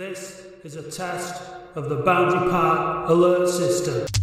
This is a test of the Boundary Park alert system.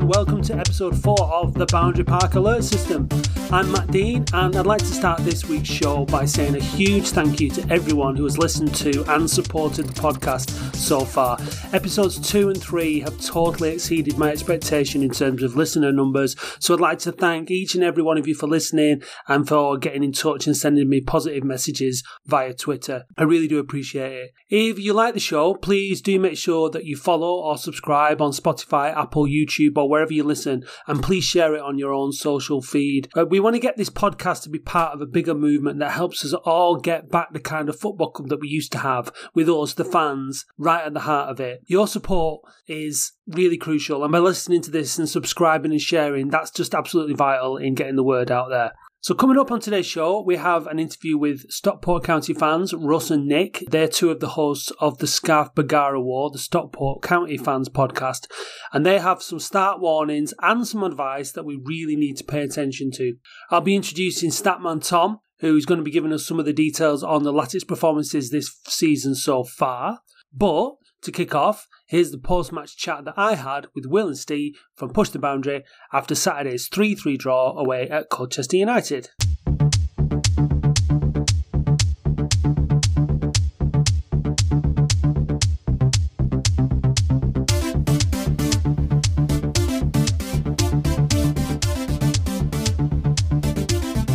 And welcome to episode 4 of the Boundary Park Alert System. I'm Matt Dean and I'd like to start this week's show by saying a huge thank you to everyone who has listened to and supported the podcast so far. Episodes 2 and 3 have totally exceeded my expectation in terms of listener numbers, so I'd like to thank each and every one of you for listening and for getting in touch and sending me positive messages via Twitter. I really do appreciate it. If you like the show, please do make sure that you follow or subscribe on Spotify, Apple, YouTube, or wherever you listen, and please share it on your own social feed. Uh, we want to get this podcast to be part of a bigger movement that helps us all get back the kind of football club that we used to have with us, the fans, right at the heart of it. Your support is really crucial, and by listening to this and subscribing and sharing, that's just absolutely vital in getting the word out there. So, coming up on today's show, we have an interview with Stockport County fans, Russ and Nick. They're two of the hosts of the Scarf Bagar Award, the Stockport County fans podcast, and they have some start warnings and some advice that we really need to pay attention to. I'll be introducing Statman Tom, who's going to be giving us some of the details on the latest performances this season so far. But to kick off, here's the post match chat that I had with Will and Steve from Push the Boundary after Saturday's 3 3 draw away at Colchester United.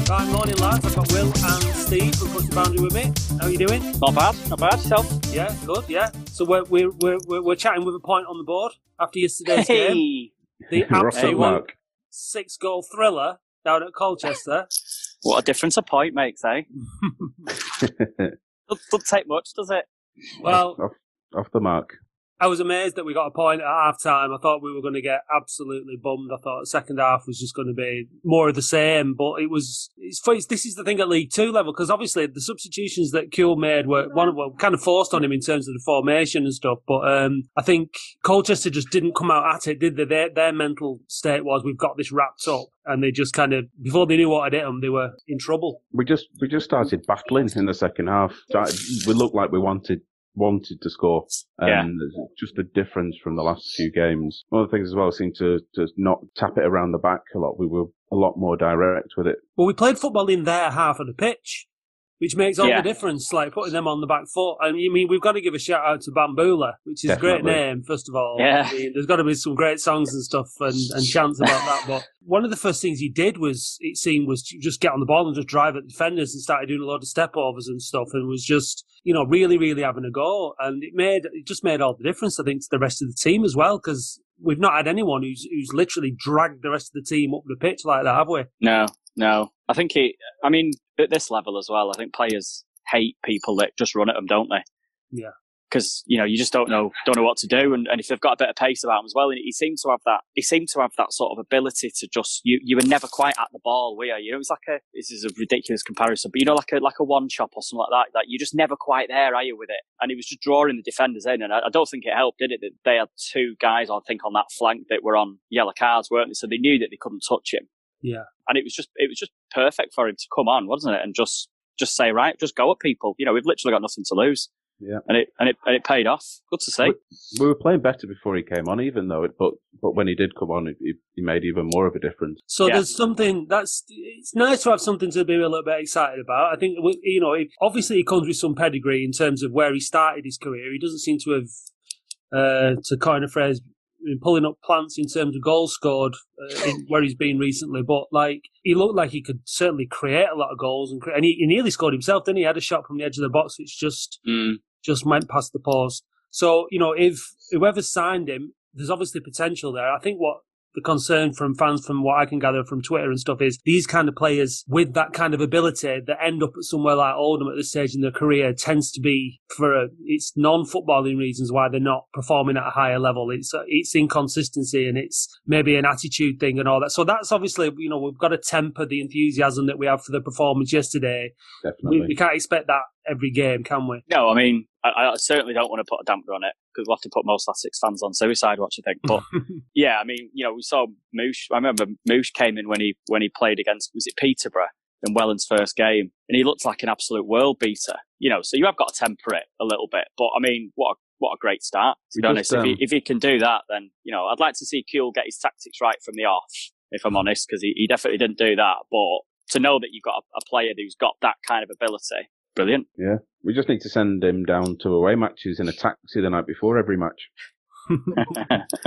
Right, morning lads. I've got Will and Steve from Push the Boundary with me. How are you doing? Not bad, not bad. Yourself? Yeah, good. Yeah. So we're we're we're we're, we're chatting with a point on the board after yesterday's game. The Russell absolute Mark. six goal thriller down at Colchester. what a difference a point makes, eh? Doesn't, doesn't take much, does it? well, off, off the mark. I was amazed that we got a point at half time. I thought we were going to get absolutely bummed. I thought the second half was just going to be more of the same. But it was. It's, funny, this is the thing at League Two level because obviously the substitutions that Kewell made were one kind of forced on him in terms of the formation and stuff. But um, I think Colchester just didn't come out at it, did they? Their, their mental state was we've got this wrapped up, and they just kind of before they knew what had hit them, they were in trouble. We just we just started battling in the second half. We looked like we wanted wanted to score, Yeah. and just a difference from the last few games. One of the things as well seemed to to not tap it around the back a lot. We were a lot more direct with it. Well, we played football in their half of the pitch, which makes all Yeah. the difference, like putting them on the back foot. I mean, I mean, we've got to give a shout out to Bahamboula, which is a great name, first of all. Yeah. I mean, there's got to be some great songs and stuff and, and chants about that. But one of the first things he did was, it seemed, was to just get on the ball and just drive at the defenders and started doing a lot of step overs and stuff and was just, you know, really, really having a go. And it made, it just made all the difference, I think, to the rest of the team as well, because we've not had anyone who's, who's literally dragged the rest of the team up the pitch like that, have we? No, no. I think it, I mean, at this level as well, I think players hate people that just run at them, don't they? Yeah. Because, you know, you just don't know, don't know what to do. And, and if they've got a bit of pace about them as well, and he seemed to have that, he seemed to have that sort of ability to just, you, you were never quite at the ball, were you? You know, it's like a, this is a ridiculous comparison, but you know, like a, like a one chop or something like that, that you're just never quite there, are you, with it? And he was just drawing the defenders in. And I, I don't think it helped, did it? That they had two guys, I think, on that flank that were on yellow cards, weren't they? So they knew that they couldn't touch him Yeah. and it was just it was just perfect for him to come on, wasn't it? And just just say right, just go at people. You know, we've literally got nothing to lose, Yeah. and it and it and it paid off. Good to see. We were playing better before he came on, even though it. But but when he did come on, he, he made even more of a difference. So Yeah. there's something that's it's nice to have something to be a little bit excited about. I think you know, obviously he comes with some pedigree in terms of where he started his career. He doesn't seem to have, uh, to coin a phrase, been pulling up plants in terms of goals scored uh, in, where he's been recently. But like he looked like he could certainly create a lot of goals and, and he, he nearly scored himself. Didn't he? he? Had a shot from the edge of the box which just Mm. just went past the post. So, you know, if whoever signed him, there's obviously potential there. I think what the concern from fans, from what I can gather from Twitter and stuff, is these kind of players with that kind of ability that end up at somewhere like Oldham at this stage in their career tends to be for a, it's non-footballing reasons why they're not performing at a higher level. It's it's inconsistency and it's maybe an attitude thing and all that. So that's obviously you know we've got to temper the enthusiasm that we have for the performance yesterday. Definitely. We, we can't expect that every game, can we? No, I mean, I, I certainly don't want to put a damper on it because we'll have to put most Latics fans on suicide watch, I think. But yeah, I mean, you know, we saw Moosh. I remember Moosh came in when he when he played against was it Peterborough, in Welland's first game, and he looked like an absolute world beater. You know, so you have got to temper it a little bit. But I mean, what a, what a great start. To be honest, um, if, he, if he can do that, then you know, I'd like to see Kewell get his tactics right from the off. If I'm honest, because he, he definitely didn't do that. But to know that you've got a, a player who's got that kind of ability, brilliant. Yeah, we just need to send him down to away matches in a taxi the night before every match.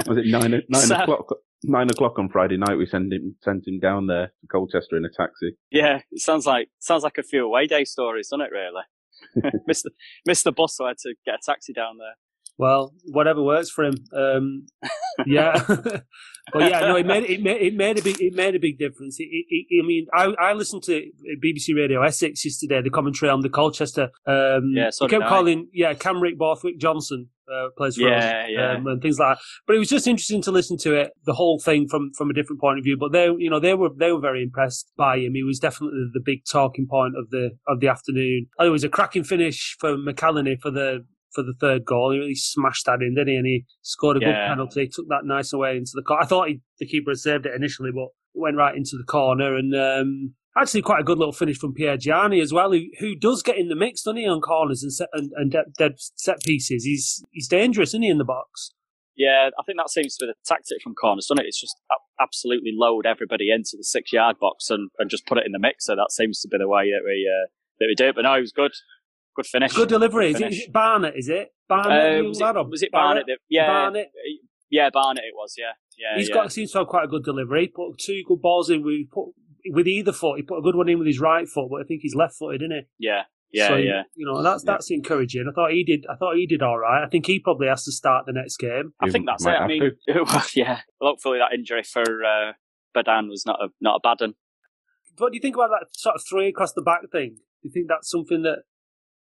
Was it nine nine so, o'clock? Nine o'clock on Friday night. We send him sent him down there to Colchester in a taxi. Yeah, it sounds like sounds like a few away day stories, doesn't it? Really, missed the missed the bus, so I had to get a taxi down there. Well, whatever works for him. Um, yeah, but yeah, no, it made it made it made a big it made a big difference. It, it, I mean, I, I listened to BBC Radio Essex yesterday, the commentary on the Colchester. Um, yeah, so kept calling yeah Camrick Borthwick Johnson uh, plays for yeah, us, yeah. Um, and things like that. But it was just interesting to listen to it, the whole thing from from a different point of view. But they, you know, they were they were very impressed by him. He was definitely the big talking point of the of the afternoon. Oh, it was a cracking finish for McAleny for the for the third goal. He really smashed that in, didn't he? And he scored a yeah. good penalty, took that nice away into the corner. I thought he, the keeper had saved it initially, but it went right into the corner. And um, actually, quite a good little finish from Piergianni as well, who, who does get in the mix, doesn't he, on corners and set, and, and dead set pieces. He's he's dangerous, isn't he, in the box? Yeah, I think that seems to be the tactic from corners, doesn't it? It's just absolutely load everybody into the six yard box and, and just put it in the mixer. That seems to be the way that we uh, that we do it. But no, he was good. Good finish. Good delivery. Good is, it, is, it, Barnett? Is it Barnett? Uh, was, it, was, it, Barnett? Barnett? Yeah, Barnett. Yeah, Barnett. It was. Yeah, yeah. He's yeah. got seems to have quite a good delivery. He put two good balls in. We put with either foot. He put a good one in with his right foot, but I think he's left footed, isn't he? Yeah. Yeah, so, yeah. You know, that's that's yeah. encouraging. I thought he did. I thought he did all right. I think he probably has to start the next game. I think that's it. I mean, yeah. Well, hopefully that injury for uh, Badan was not a not a bad one. What do you think about that sort of three across the back thing? Do you think that's something that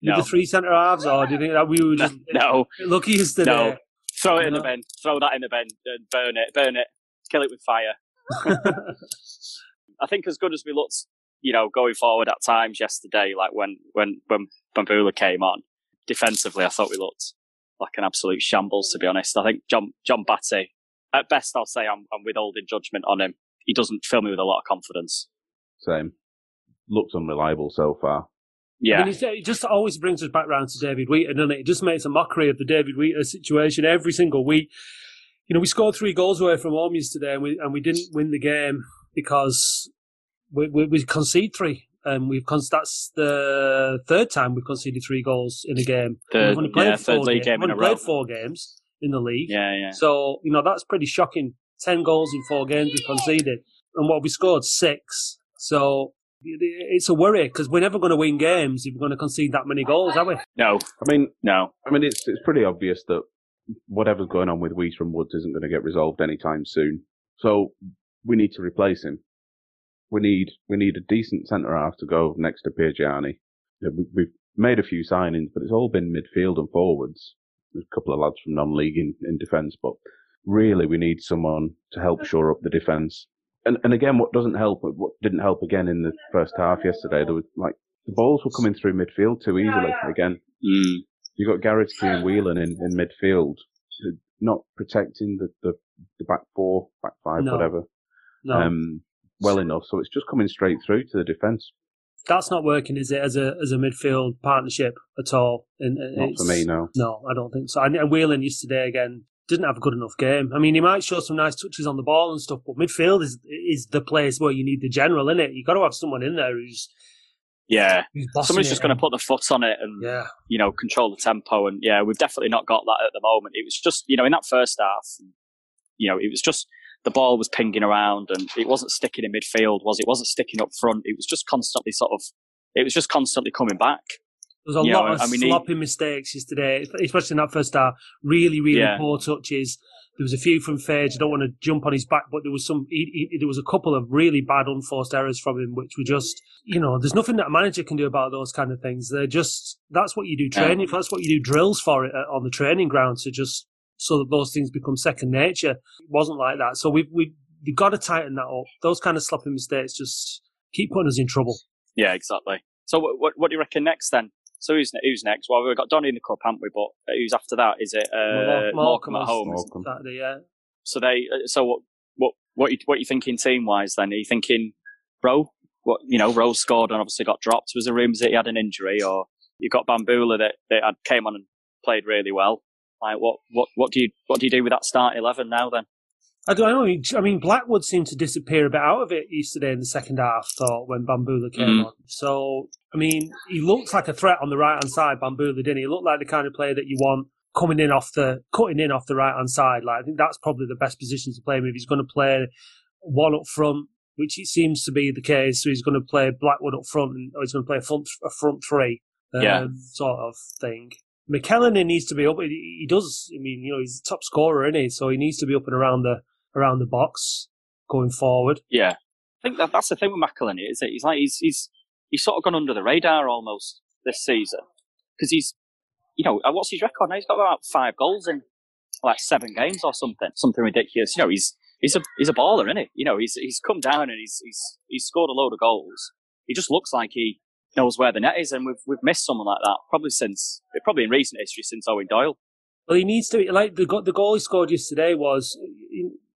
no. the three centre halves, or do you think that we were just no lucky yesterday? No, throw it in the bin. Throw that in the bin and burn it. Burn it. Kill it with fire. I think as good as we looked, you know, going forward at times yesterday, like when when when Bahamboula came on, defensively, I thought we looked like an absolute shambles. To be honest, I think John John Batty, at best, I'll say I'm, I'm withholding judgment on him. He doesn't fill me with a lot of confidence. Same. Looks unreliable so far. Yeah. I mean, it just always brings us back round to David Wheater, doesn't it? It just makes a mockery of the David Wheater situation every single week. You know, we scored three goals away from home yesterday and we, and we didn't win the game because we, we, we concede three. And we've con- that's the third time we've conceded three goals in a game. Third, we've only played yeah, four games. Game we've only played four games in the league. Yeah, yeah. So, you know, that's pretty shocking. Ten goals in four games we've conceded. And what we scored? Six. So it's a worry because we're never going to win games if we're going to concede that many goals, are we? No, I mean, no. I mean, it's it's pretty obvious that whatever's going on with Wheater and Woods isn't going to get resolved anytime soon. So we need to replace him. We need we need a decent centre half to go next to Piergianni. We've made a few signings, but it's all been midfield and forwards. There's a couple of lads from non-league in, in defence, but really we need someone to help shore up the defence and and again, what doesn't help, what didn't help again in the first half yesterday, there was like the balls were coming through midfield too easily. Again, mm. you got Garrity and Whelan in, in midfield, not protecting the, the, the back four, back five, no. whatever, no. um, well enough. So it's just coming straight through to the defence. That's not working, is it, as a as a midfield partnership at all? And not for me, no. No, I don't think so. And, and Whelan yesterday again didn't have a good enough game. I mean, he might show some nice touches on the ball and stuff, but midfield is is the place where you need the general in it. You got to have someone in there who's yeah, who's someone's just going to put the foot on it and yeah. you know control the tempo. And yeah, we've definitely not got that at the moment. It was just you know in that first half, you know, it was just the ball was pinging around and it wasn't sticking in midfield. Was it? Wasn't sticking up front. It was just constantly sort of. It was just constantly coming back. There was a lot of I mean, sloppy he, mistakes yesterday, especially in that first half. Really, really yeah. poor touches. There was a few from Fage. I don't want to jump on his back, but there was some. He, he, there was a couple of really bad unforced errors from him, which were just, you know, there's nothing that a manager can do about those kind of things. They're just that's what you do training. Yeah. That's what you do drills for it uh, on the training ground to just so that those things become second nature. It wasn't like that. So we've we we've got to tighten that up. Those kind of sloppy mistakes just keep putting us in trouble. Yeah, exactly. So what what, what do you reckon next then? So who's who's next? Well, we've got Donny in the cup, haven't we? But who's after that? Is it uh, Morecambe, at home? Morecambe. Saturday, yeah. So they. Uh, so what? What? What? You, what are you thinking team wise? Then are you thinking Rowe what you know, Rose scored and obviously got dropped. Was there rumours that he had an injury, or you got Bambula that that came on and played really well? Like what what what do you what do you do with that start eleven now then? I don't know. I mean, Blackwood seemed to disappear a bit out of it yesterday in the second half. Thought when Bahamboula came mm. on. So I mean, he looked like a threat on the right hand side. Bahamboula didn't he? He looked like the kind of player that you want coming in off the cutting in off the right hand side. Like I think that's probably the best position to play him if he's going to play one up front, which it seems to be the case. So he's going to play Blackwood up front, or he's going to play a front a front three, um, yeah. sort of thing. McAleny needs to be up. He does. I mean, you know, he's a top scorer, isn't he? So he needs to be up and around the around the box going forward. Yeah, I think that that's the thing with McAleny is that he's like he's he's he's sort of gone under the radar almost this season because he's you know uh, what's his record now? He's got about five goals in like seven games or something, something ridiculous. You know, he's he's a he's a baller, isn't he? You know, he's he's come down and he's he's he's scored a load of goals. He just looks like he knows where the net is, and we've we've missed someone like that probably since probably in recent history since Eoin Doyle. Well, he needs to like the the goal he scored yesterday was.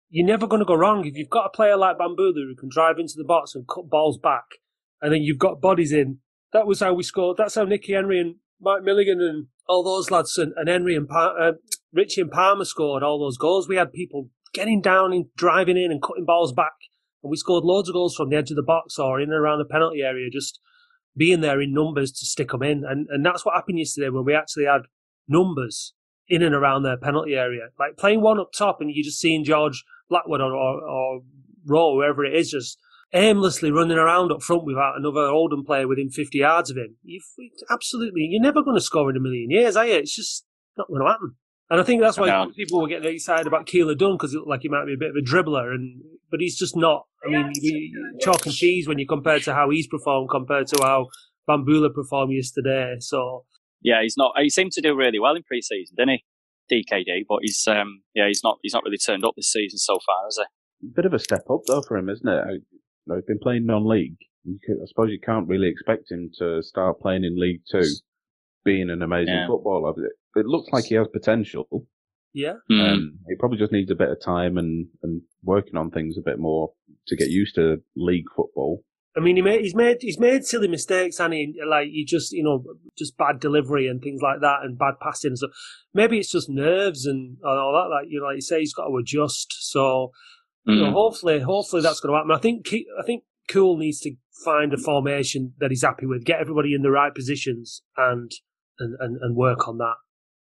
You're never going to go wrong if you've got a player like Bahamboula who can drive into the box and cut balls back, and then you've got bodies in. That was how we scored. That's how Nicky Henry and Mike Milligan and all those lads and, and Henry and uh, Ritchie and Palmer scored all those goals. We had people getting down and driving in and cutting balls back, and we scored loads of goals from the edge of the box or in and around the penalty area, just being there in numbers to stick them in. And, and that's what happened yesterday when we actually had numbers in and around their penalty area. Like playing one up top and you're just seeing George Blackwood or, or, or Rowe, whoever it is, just aimlessly running around up front without another Oldham player within 50 yards of him. you absolutely, you're never going to score in a million years, are you? It's just not going to happen. And I think that's why people were getting excited about Keillor-Dunn because it looked like he might be a bit of a dribbler, and but he's just not. I mean, chalk and cheese when you compare to how he's performed compared to how Bahamboula performed yesterday. So yeah, he's not. He seemed to do really well in pre-season, didn't he? DKD, but he's um yeah he's not he's not really turned up this season so far, has he? Bit of a step up though for him, isn't it? You know, he's been playing non-league. I suppose you can't really expect him to start playing in League Two, being an amazing yeah. footballer it looks like he has potential. Yeah. Mm. Um, he probably just needs a bit of time and, and working on things a bit more to get used to league football. I mean, he made, he's made he's made silly mistakes, and he like he just you know just bad delivery and things like that, and bad passing. So maybe it's just nerves and all that. Like you know, like you say, he's got to adjust. So mm. you know, hmm. hopefully, hopefully that's going to happen. I think I think Kewell needs to find a formation that he's happy with, get everybody in the right positions, and and and, and work on that.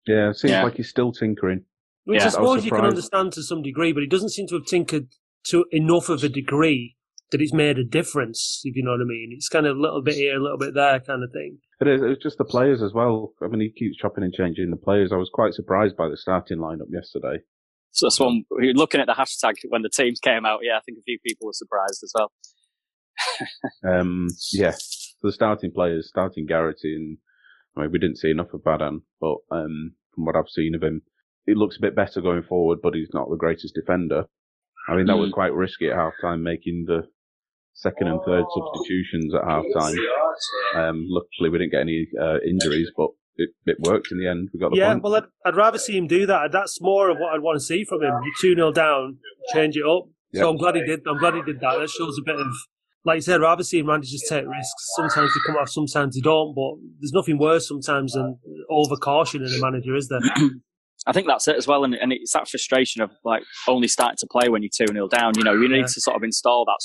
Yeah, it seems yeah. like he's still tinkering. Which yeah. I suppose you can understand to some degree, but he doesn't seem to have tinkered to enough of a degree that it's made a difference, if you know what I mean. It's kind of a little bit here, a little bit there kind of thing. It is. It's just the players as well. I mean, he keeps chopping and changing the players. I was quite surprised by the starting lineup yesterday. So that's one. Looking at the hashtag when the teams came out, yeah, I think a few people were surprised as well. um, yeah, the starting players, starting Garrity and I mean, we didn't see enough of Badan, but um, from what I've seen of him, he looks a bit better going forward, but he's not the greatest defender. I mean, that was mm. quite risky at half time, making the second and third substitutions at half time. Um, luckily, we didn't get any uh, injuries, but it, it, worked in the end. We got the yeah. Point. Well, I'd, I'd, rather see him do that. That's more of what I'd want to see from him. You two 0 down, change it up. Yep. So I'm glad he did. I'm glad he did that. That shows a bit of like you said, rather see managers take risks. Sometimes they come off, sometimes they don't. But there's nothing worse sometimes than over caution in a manager, is there? I think that's it as well, and, and, it's that frustration of like only starting to play when you're two 0 down. You know, you need yeah. to sort of install that.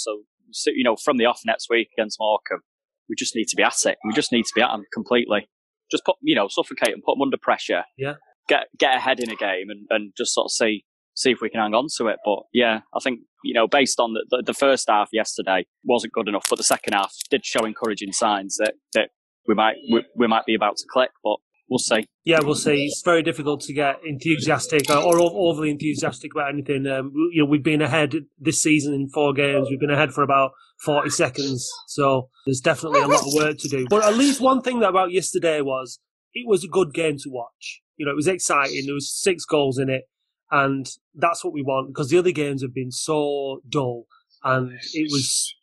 So, you know, from the off next week against Morecambe, we just need to be at it. We just need to be at them completely. Just put, you know, suffocate and put them under pressure. Yeah. Get get ahead in a game and, and just sort of see see if we can hang on to it. But yeah, I think you know, based on the, the, the first half yesterday wasn't good enough, but the second half did show encouraging signs that that we might we, we might be about to click. But we'll see. Yeah, we'll see. It's very difficult to get enthusiastic or, overly enthusiastic about anything. Um, you know, we've been ahead this season in four games. We've been ahead for about 40 seconds. So there's definitely a lot of work to do. But at least one thing that about yesterday was it was a good game to watch. You know, it was exciting. There was six goals in it. And that's what we want because the other games have been so dull and it was,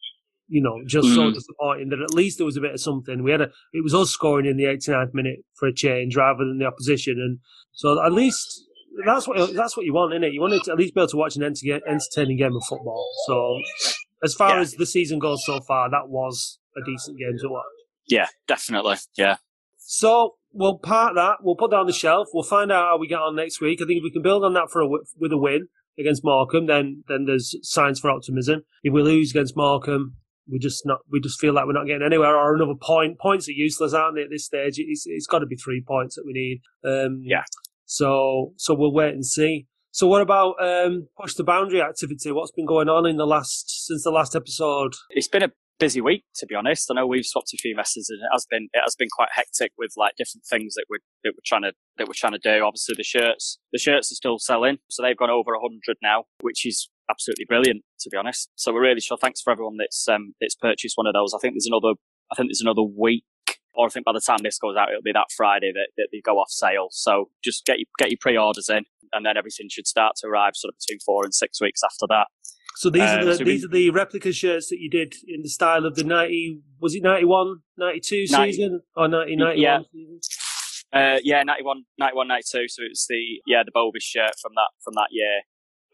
you know, just mm. so disappointing that at least there was a bit of something. We had a, it was us scoring in the 89th minute for a change rather than the opposition. And so at least that's what, that's what you want, isn't it? You want to at least be able to watch an entertaining game of football. So as far Yeah. as the season goes so far, that was a decent game to watch. Yeah, definitely. Yeah. So we'll park that. We'll put that on the shelf. We'll find out how we get on next week. I think if we can build on that for a, with a win against Morecambe, then then there's signs for optimism. If we lose against Morecambe, we just not we just feel like we're not getting anywhere. Or another point. Points are useless, aren't they? At this stage, it's it's got to be three points that we need. Um, Yeah. So so we'll wait and see. So what about um, push the boundary activity? What's been going on in the last since the last episode? It's been a busy week, to be honest. I know we've swapped a few messages, and it has been it has been quite hectic with like different things that we're that we're trying to that we're trying to do. Obviously, the shirts the shirts are still selling, so they've gone over hundred now, which is absolutely brilliant, to be honest. So we're really sure. Thanks for everyone that's um that's purchased one of those. I think there's another. I think there's another week. Or I think by the time this goes out, it'll be that Friday that, that they go off sale. So just get your, get your pre-orders in, and then everything should start to arrive sort of between four and six weeks after that. So these are Um, the so we- these are the replica shirts that you did in the style of the ninety was it 91, 92 Ninety- season or ninety ninety one Yeah. season? Uh, yeah, 91, 91, 92. So it was the yeah the Bovis shirt from that from that year,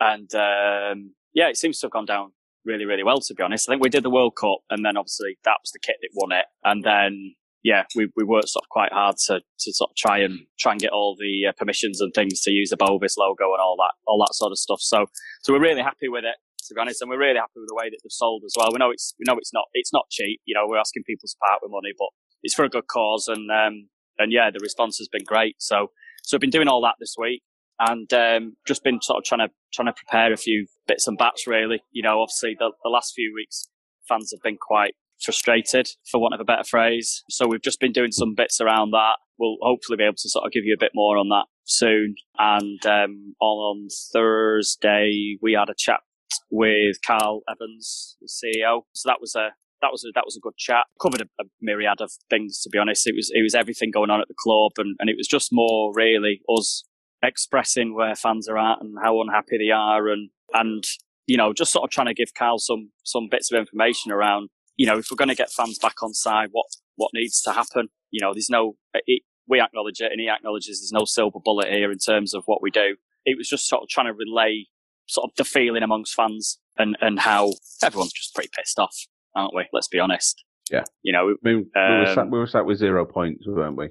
and um, yeah, it seems to have gone down really really well. To be honest, I think we did the World Cup, and then obviously that was the kit that won it, and then yeah, we we worked sort of quite hard to to sort of try and try and get all the uh, permissions and things to use the Bovis logo and all that all that sort of stuff. So so we're really happy with it. To be honest, and we're really happy with the way that they've sold as well. We know it's we know it's not it's not cheap. You know, we're asking people to part with money, but it's for a good cause, and um, and yeah, the response has been great. So, so I've been doing all that this week, and um, just been sort of trying to trying to prepare a few bits and bats. Really, you know, obviously the, the last few weeks, fans have been quite frustrated, for want of a better phrase. So we've just been doing some bits around that. We'll hopefully be able to sort of give you a bit more on that soon. And um, on Thursday, we had a chat with Carl Evans, the CEO. So that was a that was a, that was a good chat. Covered a, a myriad of things, to be honest. It was it was everything going on at the club, and, and it was just more really us expressing where fans are at and how unhappy they are, and and you know just sort of trying to give Carl some some bits of information around you know if we're going to get fans back on side, what what needs to happen. You know, there's no it, we acknowledge it, and he acknowledges there's no silver bullet here in terms of what we do. It was just sort of trying to relay sort of the feeling amongst fans and and how everyone's just pretty pissed off aren't we? Let's be honest. Yeah. You know, I mean, we, were Um, sat, we were sat with zero points, weren't we?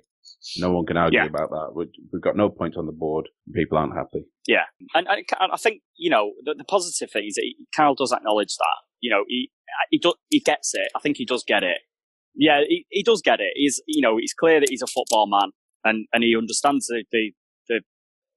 No one can argue Yeah. about that. We, we've got no points on the board. People aren't happy. Yeah, and, and I think you know the, the positive thing is that he, Carl does acknowledge that. You know, he he do, he gets it. I think he does get it. Yeah, he, he does get it. He's you know he's clear that he's a football man and and he understands the the, the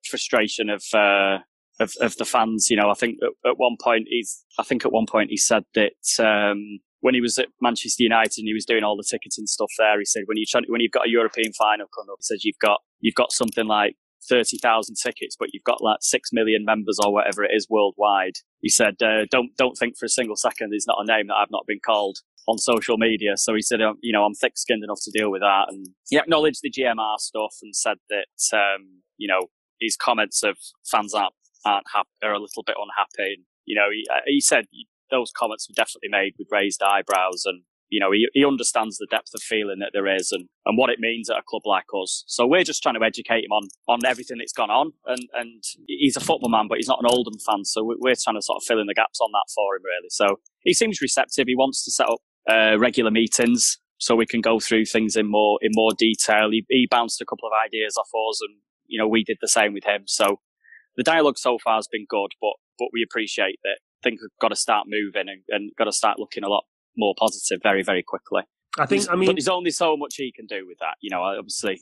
frustration of. Uh, of, of the fans, you know, I think at, at one point he's, I think at one point he said that, um, when he was at Manchester United and he was doing all the ticketing stuff there, he said when you when you've got a European final coming up, he says you've got you've got something like thirty thousand tickets, but you've got like six million members or whatever it is worldwide. He said uh, don't don't think for a single second there's not a name that I've not been called on social media. So he said um, you know I'm thick skinned enough to deal with that, and he acknowledged the GMR stuff and said that um, you know his comments of fans aren't aren't happy, are a little bit unhappy. And, you know, he, uh, he said those comments were definitely made with raised eyebrows and, you know, he, he understands the depth of feeling that there is and, and what it means at a club like us. So we're just trying to educate him on, on everything that's gone on. And, and he's a football man, but he's not an Oldham fan. So we- we're trying to sort of fill in the gaps on that for him, really. So he seems receptive. He wants to set up uh, regular meetings so we can go through things in more, in more detail. He, he bounced a couple of ideas off us and, you know, we did the same with him. So the dialogue so far has been good, but but we appreciate that things have got to start moving and, and got to start looking a lot more positive very very quickly. I think. I but mean, there's only so much he can do with that. You know, obviously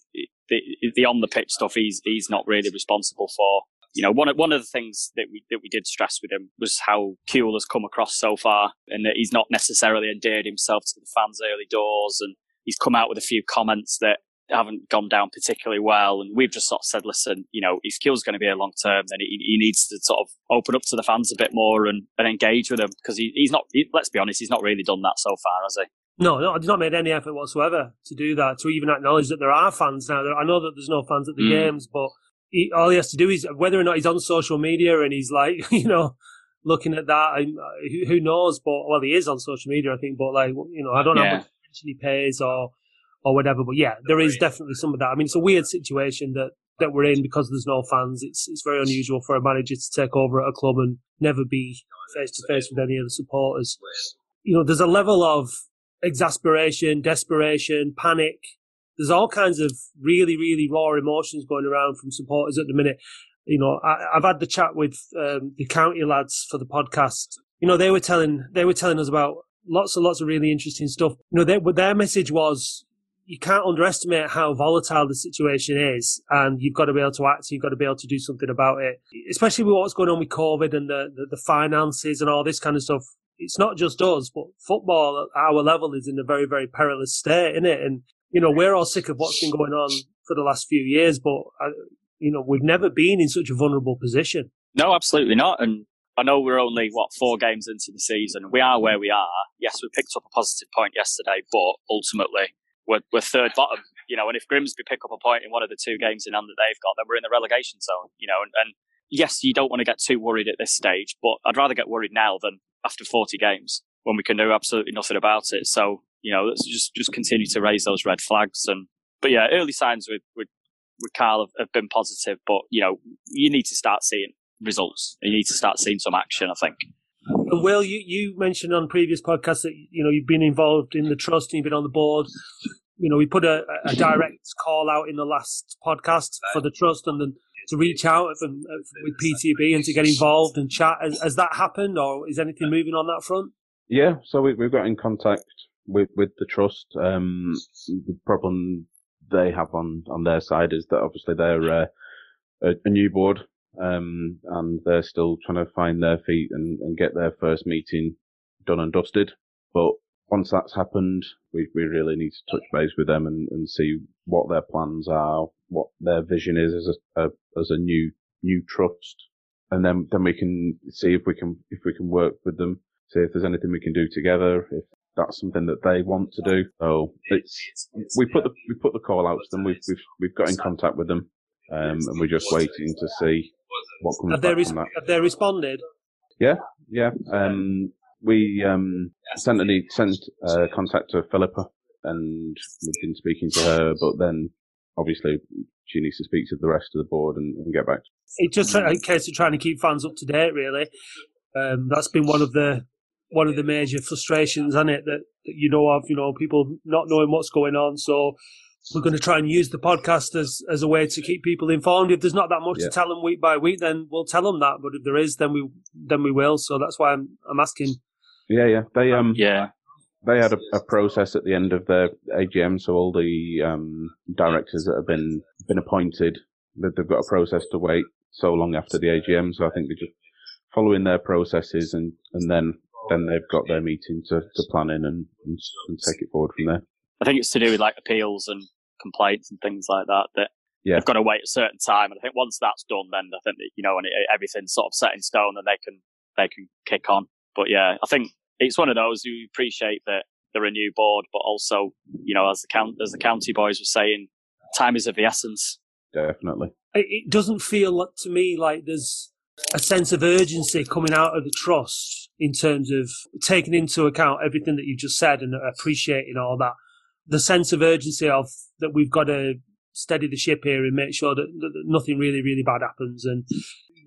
the, the on the pitch stuff he's he's not really responsible for. You know, one of one of the things that we that we did stress with him was how Kewell has come across so far, and that he's not necessarily endeared himself to the fans' early doors, and he's come out with a few comments that haven't gone down particularly well. And we've just sort of said, listen, you know, if Kewell's going to be a long term, then he, he needs to sort of open up to the fans a bit more and, and engage with them because he, he's not. He, let's be honest, he's not really done that so far, has he? no, no, he's not made any effort whatsoever to do that. To even acknowledge that there are fans now. I know that there's no fans at the Mm. games, but he, all he has to do is whether or not he's on social media and he's like, you know, looking at that. And, uh, who, who knows? But well, he is on social media, I think. But like, you know, I don't know how much attention he pays or or whatever. But yeah, there is definitely some of that. I mean, it's a weird situation that that we're in because there's no fans. It's it's very unusual for a manager to take over at a club and never be face to face with any of the supporters. you know, there's a level of exasperation, desperation, panic. There's all kinds of really, really raw emotions going around from supporters at the minute. You know, I, have had the chat with um, the county lads for the podcast. You know, they were telling they were telling us about lots and lots of really interesting stuff. You know, they, their message was you can't underestimate how volatile the situation is, and you've got to be able to act. You've got to be able to do something about it, especially with what's going on with COVID and the, the, the finances and all this kind of stuff it's not just us, but football at our level is in a very, very perilous state, isn't it? And, you know, we're all sick of what's been going on for the last few years, but, uh, you know, we've never been in such a vulnerable position. No, absolutely not. And I know we're only, what, four games into the season. We are where we are. Yes, we picked up a positive point yesterday, but ultimately we're, we're third bottom. You know, and if Grimsby pick up a point in one of the two games in hand that they've got, then we're in the relegation zone, you know, and, and yes, you don't want to get too worried at this stage, but I'd rather get worried now than after 40 games when we can do absolutely nothing about it. So, you know, let's just, just continue to raise those red flags. And, but yeah, early signs with, with, with Carl have, have been positive, but, you know, you need to start seeing results. You need to start seeing some action, I think. And Will, you, you mentioned on previous podcasts that, you know, you've been involved in the trust and you've been on the board. You know, we put a, a direct call out in the last podcast for the trust and then to reach out from, uh, with PTB and to get involved and chat. Has, has, that happened, or is anything moving on that front? Yeah, so we, have got in contact with with the trust. Um, the problem they have on on their side is that obviously they're uh, a, a, new board, um, and they're still trying to find their feet and, and get their first meeting done and dusted. But once that's happened, we, we really need to touch base with them and, and see what their plans are, what their vision is as a, a, as a new new trust, and then then we can see if we can if we can work with them, see if there's anything we can do together, if that's something that they want to do. So it's we put the we put the call out to them. We've we've we've got in contact with them, um, and we're just waiting to see what comes have they res- Have they responded? Yeah, yeah. Um, we um, sent a sent uh, contact to Philippa, and we've been speaking to her. But then, obviously, she needs to speak to the rest of the board and, and get back. It's just a case of trying to keep fans up to date. Really, um, that's been one of the one of the major frustrations, isn't it? That, that you know of, you know, people not knowing what's going on. So we're going to try and use the podcast as, as a way to keep people informed. If there's not that much yeah. to tell them week by week, then we'll tell them that. But if there is, then we then we will. So that's why I'm I'm asking yeah, yeah. They um yeah they had a, a, process at the end of their AGM, so all the um, directors that have been been appointed, they've got a process to wait so long after the AGM. So I think they're just following their processes, and, and then then they've got their meeting to, to plan in and, and, and take it forward from there. I think it's to do with like appeals and complaints and things like that. That yeah. they've got to wait a certain time, and I think once that's done, then I think that, you know, and it, everything's sort of set in stone, and they can they can kick on. But yeah, I think it's one of those you appreciate that they're a new board, but also, you know, as the count as the county boys were saying, time is of the essence. Definitely. It doesn't feel to me like there's a sense of urgency coming out of the trust in terms of taking into account everything that you just said and appreciating all that. The sense of urgency of that we've got to steady the ship here and make sure that, that nothing really, really bad happens. And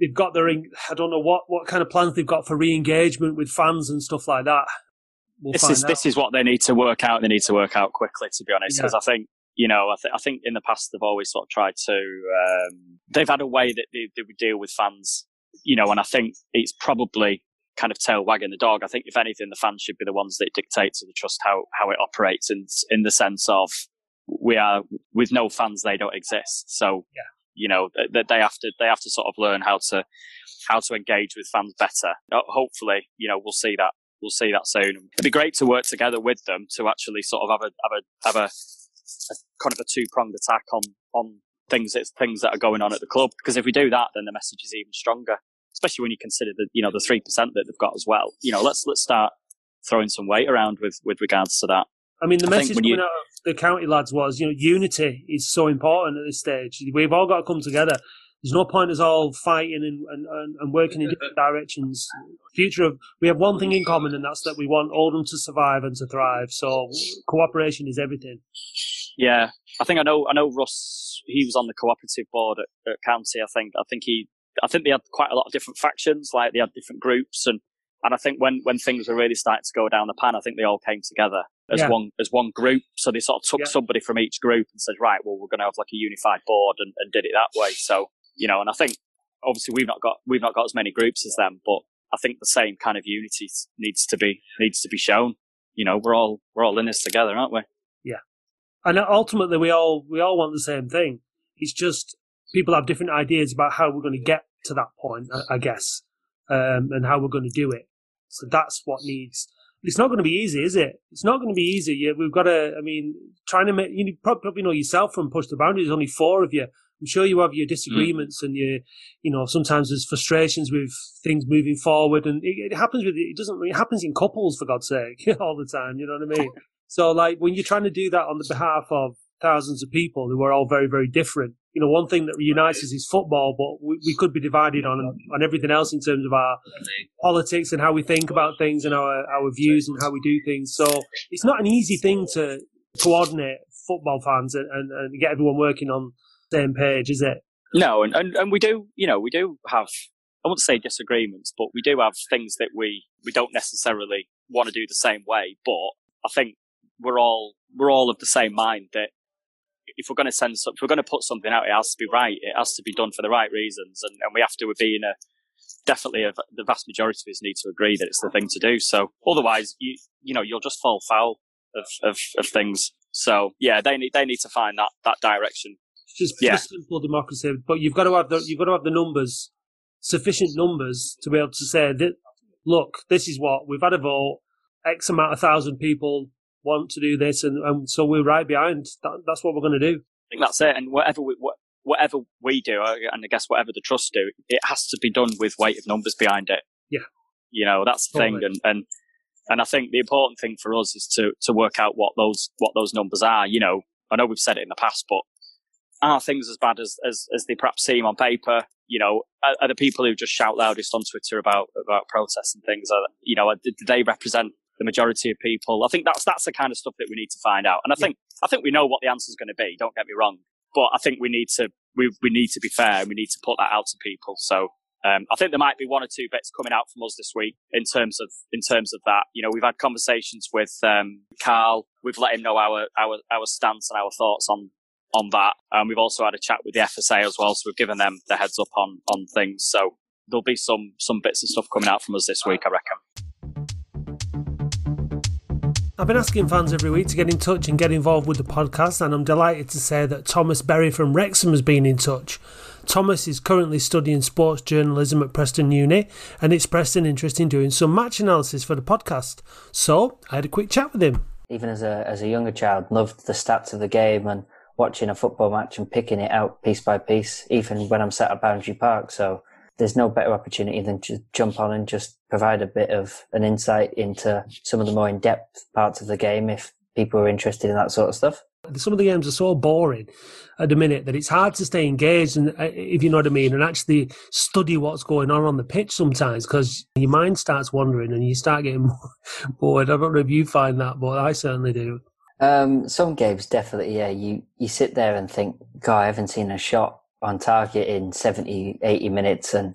they've got their I don't know what what kind of plans they've got for re-engagement with fans and stuff like that. We'll this is out. this is what they need to work out. They need to work out quickly, to be honest, because yeah. I think you know I, th- I think in the past they've always sort of tried to. Um, they've had a way that they, they would deal with fans, you know, and I think it's probably kind of tail wagging the dog. I think if anything, the fans should be the ones that dictate to the trust how how it operates, in in the sense of we are with no fans they don't exist. So yeah you know that they have to they have to sort of learn how to how to engage with fans better. Uh, hopefully, you know, we'll see that we'll see that soon. It'd be great to work together with them to actually sort of have a have a have a, a kind of a two pronged attack on on things it's things that are going on at the club. Because if we do that, then the message is even stronger. Especially when you consider the you know the three percent that they've got as well. You know, let's let's start throwing some weight around with with regards to that. I mean, the I message coming you, out of the county lads was, you know, unity is so important at this stage. We've all got to come together. There's no point us all fighting and, and, and working in different uh, directions. Future of we have one thing in common, and that's that we want Oldham to survive and to thrive. So cooperation is everything. Yeah, I think I know. I know Russ. He was on the cooperative board at, at county. I think. I think he. I think they had quite a lot of different factions. Like they had different groups, and And I think when, when things were really starting to go down the pan, I think they all came together as Yeah. one as one group. So they sort of took Yeah. somebody from each group and said, right, well, we're going to have like a unified board and, and did it that way. So you know, and I think obviously we've not got we've not got as many groups as them, but I think the same kind of unity needs to be needs to be shown. You know, we're all we're all in this together, aren't we? Yeah, and ultimately we all we all want the same thing. It's just people have different ideas about how we're going to get to that point, I, I guess, um, and how we're going to do it. So that's what needs. It's not going to be easy, is it? It's not going to be easy. Yeah, we've got to. I mean, trying to make you probably know yourself from push the boundaries. Only four of you. I'm sure you have your disagreements and your, you know, sometimes there's frustrations with things moving forward, and it, it happens with it doesn't. It happens in couples for God's sake all the time. You know what I mean? So, like, when you're trying to do that on the behalf of thousands of people who are all very, very different, you know, one thing that unites us is football, but we, we could be divided on on everything else in terms of our politics and how we think about things and our our views and how we do things. So, it's not an easy thing to coordinate football fans and, and, and get everyone working on the same page, is it? No, and, and, and we do, you know, we do have, I wouldn't say disagreements, but we do have things that we, we don't necessarily want to do the same way. But I think we're all, we're all of the same mind that if we're going to send, if we're going to put something out, it has to be right. It has to be done for the right reasons. And, and we have to be in a, definitely a, the vast majority of us need to agree that it's the thing to do. So otherwise, you, you know, you'll just fall foul of, of, of things. So yeah, they need, they need to find that, that direction. It's just, Yeah. just simple democracy, but you've got to have the you've got to have the numbers, sufficient numbers to be able to say that. Look, this is what we've had a vote. X amount of thousand people want to do this, and, and so we're right behind. That, that's what we're going to do. I think that's it. And whatever we, wha- whatever we do, uh, and I guess whatever the trust do, it has to be done with weight of numbers behind it. Yeah. You know, that's the thing. And, and, and I think the important thing for us is to, to work out what those, what those numbers are. You know, I know we've said it in the past, but are things as bad as, as, as they perhaps seem on paper? You know, are, are the people who just shout loudest on Twitter about, about protests and things, are, you know, do they represent the majority of people? I think that's, that's the kind of stuff that we need to find out. And I Yeah. think, I think we know what the answer is going to be. Don't get me wrong but I think we need to we we need to be fair and we need to put that out to people. So um, I think there might be one or two bits coming out from us this week in terms of in terms of that. You know, we've had conversations with um, Carl. We've let him know our our our stance and our thoughts on on that. And we've also had a chat with the FSA as well. So we've given them the heads up on on things. So there'll be some some bits of stuff coming out from us this week, I reckon. I've been asking fans every week to get in touch and get involved with the podcast, and I'm delighted to say that Thomas Berry from Wrexham has been in touch. Thomas is currently studying sports journalism at Preston Uni and expressed an interest in doing some match analysis for the podcast. So I had a quick chat with him. even as a as a younger child, loved the stats of the game and watching a football match and picking it out piece by piece, even when I'm sat at Boundary Park. So there's no better opportunity than to jump on and just provide a bit of an insight into some of the more in-depth parts of the game if people are interested in that sort of stuff. Some of the games are so boring at the minute that it's hard to stay engaged, and uh, if you know what I mean, and actually study what's going on on the pitch sometimes because your mind starts wandering and you start getting bored. I don't know if you find that, but I certainly do. Um, some games definitely, yeah. You you sit there and think, God, I haven't seen a shot on target in 70, 80 minutes, and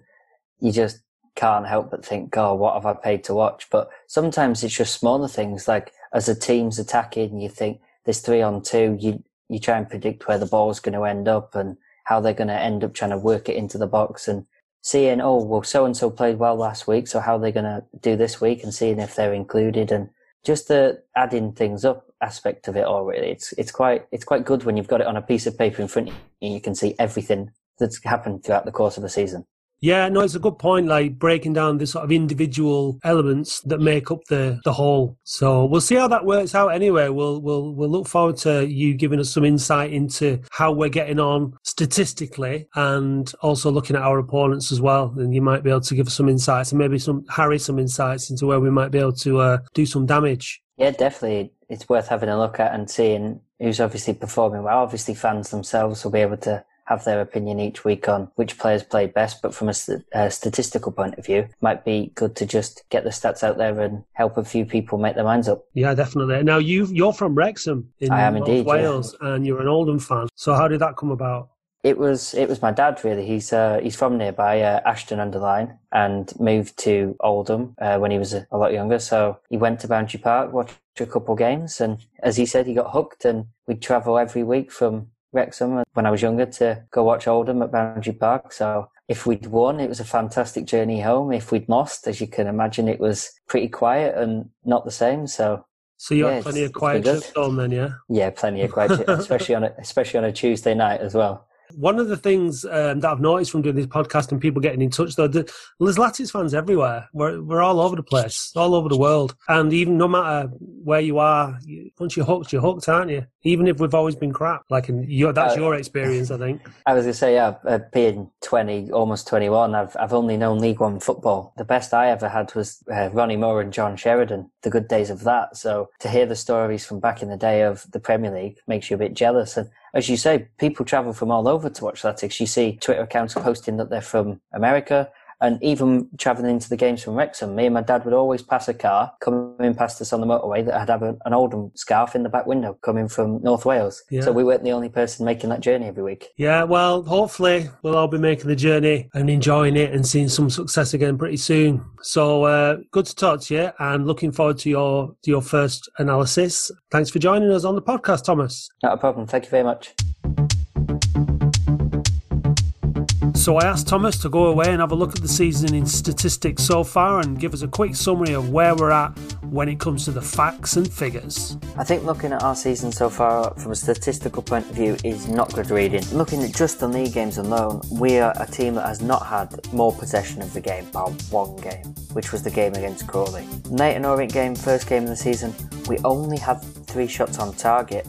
you just can't help but think, God, what have I paid to watch? But sometimes it's just smaller things, like as a team's attacking, you think there's three on two, you you try and predict where the ball's going to end up and how they're going to end up trying to work it into the box and seeing, oh, well, so and so played well last week, so how are they going to do this week and seeing if they're included and just the adding things up aspect of it all really it's it's quite it's quite good when you've got it on a piece of paper in front of you and you can see everything that's happened throughout the course of a season Yeah, no, it's a good point. Like breaking down the sort of individual elements that make up the the whole. So we'll see how that works out. Anyway, we'll we'll we'll look forward to you giving us some insight into how we're getting on statistically, and also looking at our opponents as well. And you might be able to give us some insights, and maybe some Harry some insights into where we might be able to uh, do some damage. Yeah definitely it's worth having a look at and seeing who's obviously performing well obviously fans themselves will be able to have their opinion each week on which players played best but from a, st- a statistical point of view might be good to just get the stats out there and help a few people make their minds up Yeah, definitely. Now you you're from Wrexham in North indeed, yeah. Wales, and you're an Oldham fan. So how did that come about? It was it was my dad really. He's uh, he's from nearby uh, Ashton under Lyne and moved to Oldham uh, when he was a, a, lot younger. So he went to Boundary Park, watched a couple games, and as he said, he got hooked. And we'd travel every week from Wrexham when I was younger to go watch Oldham at Boundary Park. So if we'd won, it was a fantastic journey home. If we'd lost, as you can imagine, it was pretty quiet and not the same. So so you yeah, had plenty of quiet trips home then, yeah? Yeah, plenty of quiet especially on a, especially on a Tuesday night as well. One of the things um, that I've noticed from doing this podcast and people getting in touch, though, the, there's Latics fans everywhere. We're, we're all over the place, all over the world. And even no matter where you are, you, once you're hooked, you're hooked, aren't you? Even if we've always been crap. Like, in your, that's uh, your experience, I think. I was going to say, yeah, uh, being 20, almost 21, I've, I've only known League One football. The best I ever had was uh, Ronnie Moore and John Sheridan, the good days of that. So to hear the stories from back in the day of the Premier League makes you a bit jealous. And as you say, people travel from all over to watch Latics. You see Twitter accounts posting that they're from America, and even traveling into the games from Wrexham, me and my dad would always pass a car coming past us on the motorway that had an Oldham scarf in the back window coming from North Wales. Yeah. So we weren't the only person making that journey every week. Yeah, well, hopefully we'll all be making the journey and enjoying it and seeing some success again pretty soon. So uh, good to talk to you and looking forward to your to your first analysis. Thanks for joining us on the podcast, Thomas. Not a problem. Thank you very much. So I asked Thomas to go away and have a look at the season in statistics so far and give us a quick summary of where we're at when it comes to the facts and figures. I think looking at our season so far from a statistical point of view is not good reading. Looking at just the league games alone, we are a team that has not had more possession of the game by one game, which was the game against Crawley. Leyton Orient game, first game of the season, we only had three shots on target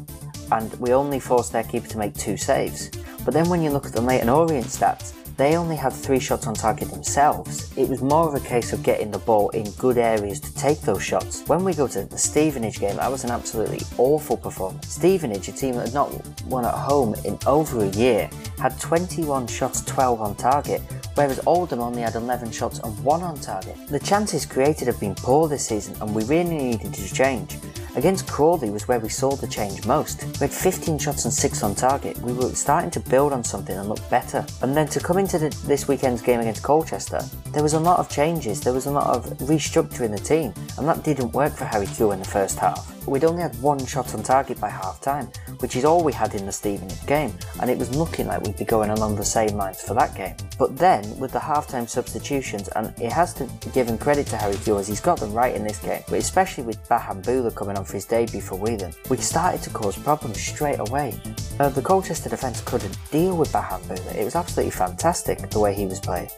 and we only forced their keeper to make two saves. But then when you look at the Leyton Orient stats, they only had three shots on target themselves. It was more of a case of getting the ball in good areas to take those shots. When we go to the Stevenage game, that was an absolutely awful performance. Stevenage, a team that had not won at home in over a year, had 21 shots, 12 on target, whereas Oldham only had 11 shots and 1 on target. The chances created have been poor this season and we really needed to change. Against Crawley was where we saw the change most. We had 15 shots and 6 on target. We were starting to build on something and look better. And then to come into the, this weekend's game against Colchester, there was a lot of changes, there was a lot of restructuring the team, and that didn't work for Harry Kewell in the first half. We'd only had one shot on target by half time, which is all we had in the Stevenage game, and it was looking like we'd be going along the same lines for that game. But then, with the half-time substitutions, and it has to be given credit to Harry Kewell as he's got them right in this game, but especially with Bahamboula coming on for his debut for Whelan, we started to cause problems straight away. Uh, the Colchester defence couldn't deal with Bahamboula. It was absolutely fantastic the way he was playing,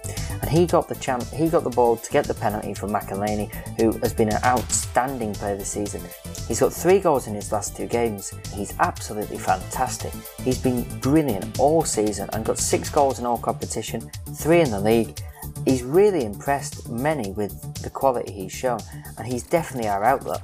and he got the champ, he got the ball to get the penalty from McAleny, who has been an outstanding player this season. He's got three goals in his last two games. He's absolutely fantastic. He's been brilliant all season and got six goals in all competition, three in the league. He's really impressed many with the quality he's shown, and he's definitely our outlet.